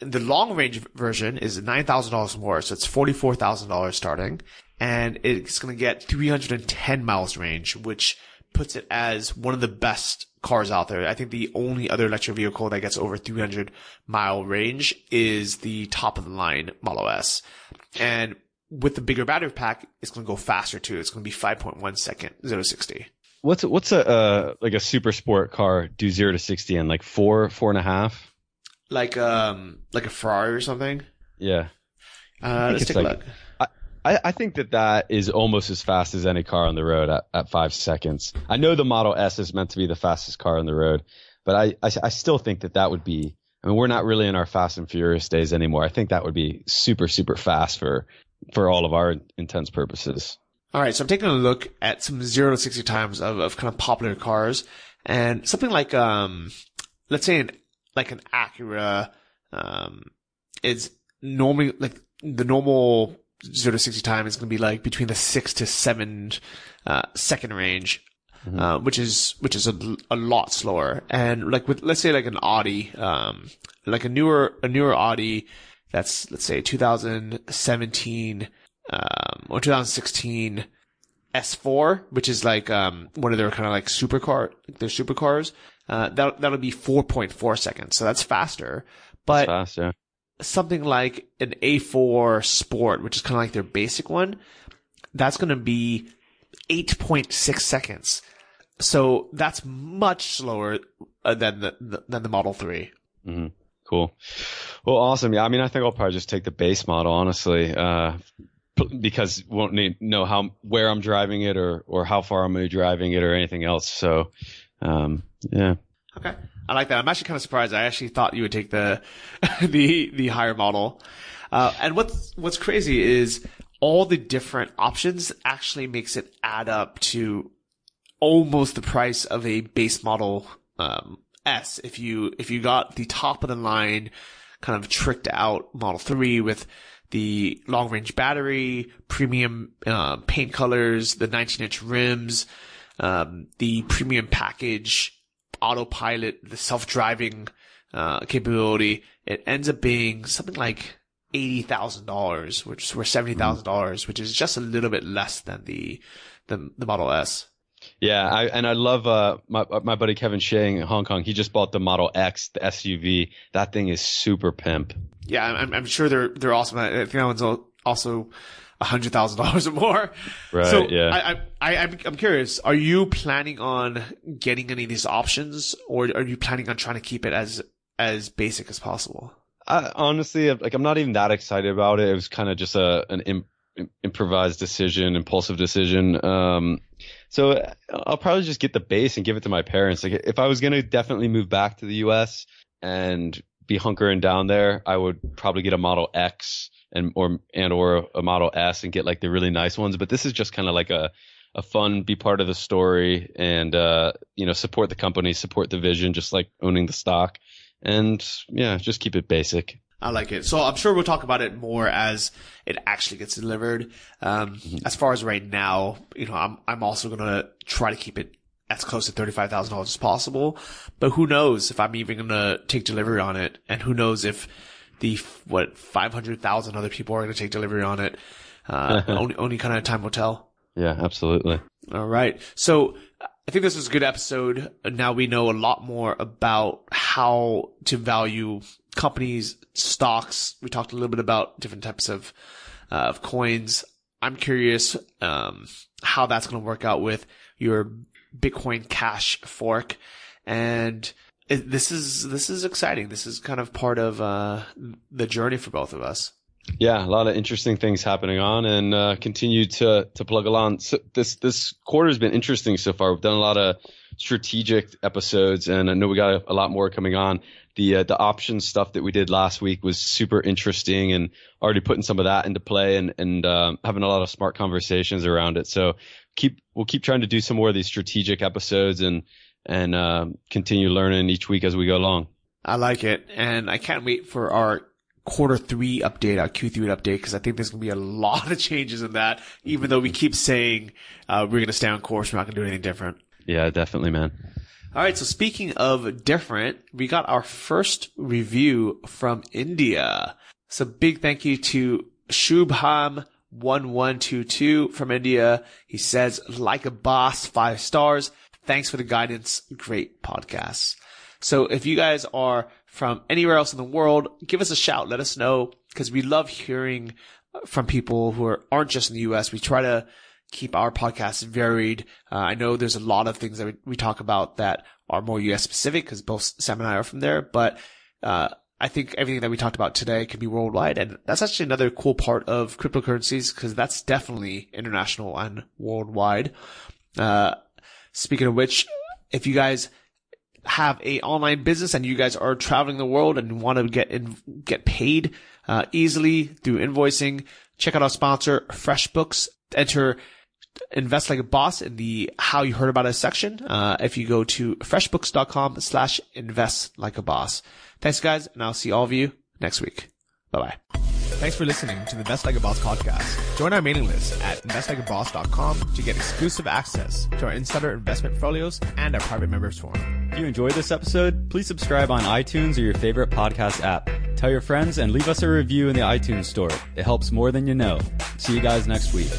The long range version is $9,000 more, so it's $44,000 starting, and it's going to get 310 miles range, which puts it as one of the best cars out there. I think the only other electric vehicle that gets over 300 mile range is the top of the line Model S. And with the bigger battery pack, it's going to go faster too. It's going to be 5.1 second, 0 to 60. What's what's a uh, like a super sport car do zero to sixty in like four four and a half? Like, um, like a Ferrari or something. Yeah, Uh, let's take a look. I, I think that that is almost as fast as any car on the road at, at five seconds. I know the Model S is meant to be the fastest car on the road, but I, I I still think that that would be. I mean, we're not really in our Fast and Furious days anymore. I think that would be super super fast for for all of our intents purposes. All right, so I'm taking a look at some zero to sixty times of, of kind of popular cars, And something like, um, let's say an, like an Acura, um, is normally like the normal zero to 60 time is going to be like between the six to seven, uh, second range. Uh, which is, which is a, a lot slower. And like with, let's say like an Audi, um, like a newer, a newer Audi that's, let's say 2017, um, or 2016 S4, which is like, um, one of their kind of like supercar, their supercars. Uh, that, that'll be 4.4 seconds. So that's faster. But Fast, yeah. something like an A4 Sport, which is kind of like their basic one, that's going to be 8.6 seconds. So that's much slower uh, than the, than the Model 3. Cool. Well, awesome. Yeah. I mean, I think I'll probably just take the base model, honestly, uh, because won't need know how where I'm driving it or or how far I'm be driving it or anything else. So, um, yeah. Okay. I like that. I'm actually kind of surprised. I actually thought you would take the, the, the higher model. Uh, and what's, what's crazy is all the different options actually makes it add up to almost the price of a base model, um, S. If you, if you got the top of the line kind of tricked out Model 3 with the long range battery, premium, uh, paint colors, the 19 inch rims, um, the premium package, autopilot, the self-driving uh, capability, it ends up being something like eighty thousand dollars, which worth seventy thousand dollars, which is just a little bit less than the the, the Model S. Yeah, I, and I love uh, my my buddy Kevin Shea in Hong Kong. He just bought the Model X, the SUV. That thing is super pimp. Yeah, I'm, I'm sure they're they're awesome. I think that one's also a hundred thousand dollars or more. Right, So yeah. I, I I I'm curious. Are you planning on getting any of these options, or are you planning on trying to keep it as as basic as possible? I, honestly, like I'm not even that excited about it. It was kind of just a an im- im- improvised decision, impulsive decision. Um, so I'll probably just get the base and give it to my parents. Like if I was gonna definitely move back to the U.S. and be hunkering down there, I would probably get a Model X and or and or a Model S and get like the really nice ones. But this is just kind of like a a fun, be part of the story, and uh, you know, support the company, support the vision, just like owning the stock, and yeah, just keep it basic. I like it. So I'm sure we'll talk about it more as it actually gets delivered. Um, as far as right now, you know, I'm, I'm also going to try to keep it as close to $35,000 as possible. But who knows if I'm even going to take delivery on it and who knows if the, what, 500,000 other people are going to take delivery on it. Uh, only, only kind of time will tell. Yeah, absolutely. All right. So I think this was a good episode. Now we know a lot more about how to value companies, stocks. We talked a little bit about different types of, uh, of coins. I'm curious, um, how that's going to work out with your Bitcoin Cash fork. And it, this is, this is exciting. This is kind of part of, uh, the journey for both of us. Yeah, a lot of interesting things happening on, and uh, continue to to plug along. So this this quarter has been interesting so far. We've done a lot of strategic episodes, and I know we got a, a lot more coming on. The uh, the option stuff that we did last week was super interesting, and already putting some of that into play, and and um, having a lot of smart conversations around it. So keep we'll keep trying to do some more of these strategic episodes, and and um, continue learning each week as we go along. I like it. And I can't wait for our quarter three update, our Q3 update, because I think there's going to be a lot of changes in that, even though we keep saying, uh, we're going to stay on course. We're not going to do anything different. Yeah, definitely, man. All right. So speaking of different, we got our first review from India. So big thank you to Shubham. 1122 from India. He says, like a boss, five stars. Thanks for the guidance. Great podcasts. So if you guys are from anywhere else in the world, give us a shout. Let us know because we love hearing from people who are, aren't just in the U.S. We try to keep our podcasts varied. Uh, I know there's a lot of things that we, we talk about that are more U.S. specific because both Sam and I are from there, but, uh, I think everything that we talked about today can be worldwide. And that's actually another cool part of cryptocurrencies because that's definitely international and worldwide. Uh, speaking of which, if you guys have a online business and you guys are traveling the world and want to get in, get paid uh, easily through invoicing, check out our sponsor FreshBooks. Enter invest like a boss in the how you heard about us section. Uh, if you go to freshbooks.com slash invest like a boss. Thanks guys. And I'll see all of you next week. Bye bye. Thanks for listening to the Invest Like a Boss podcast. Join our mailing list at investlikeaboss.com to get exclusive access to our insider investment portfolios and our private members forum. If you enjoyed this episode, please subscribe on iTunes or your favorite podcast app. Tell your friends and leave us a review in the iTunes store. It helps more than you know. See you guys next week.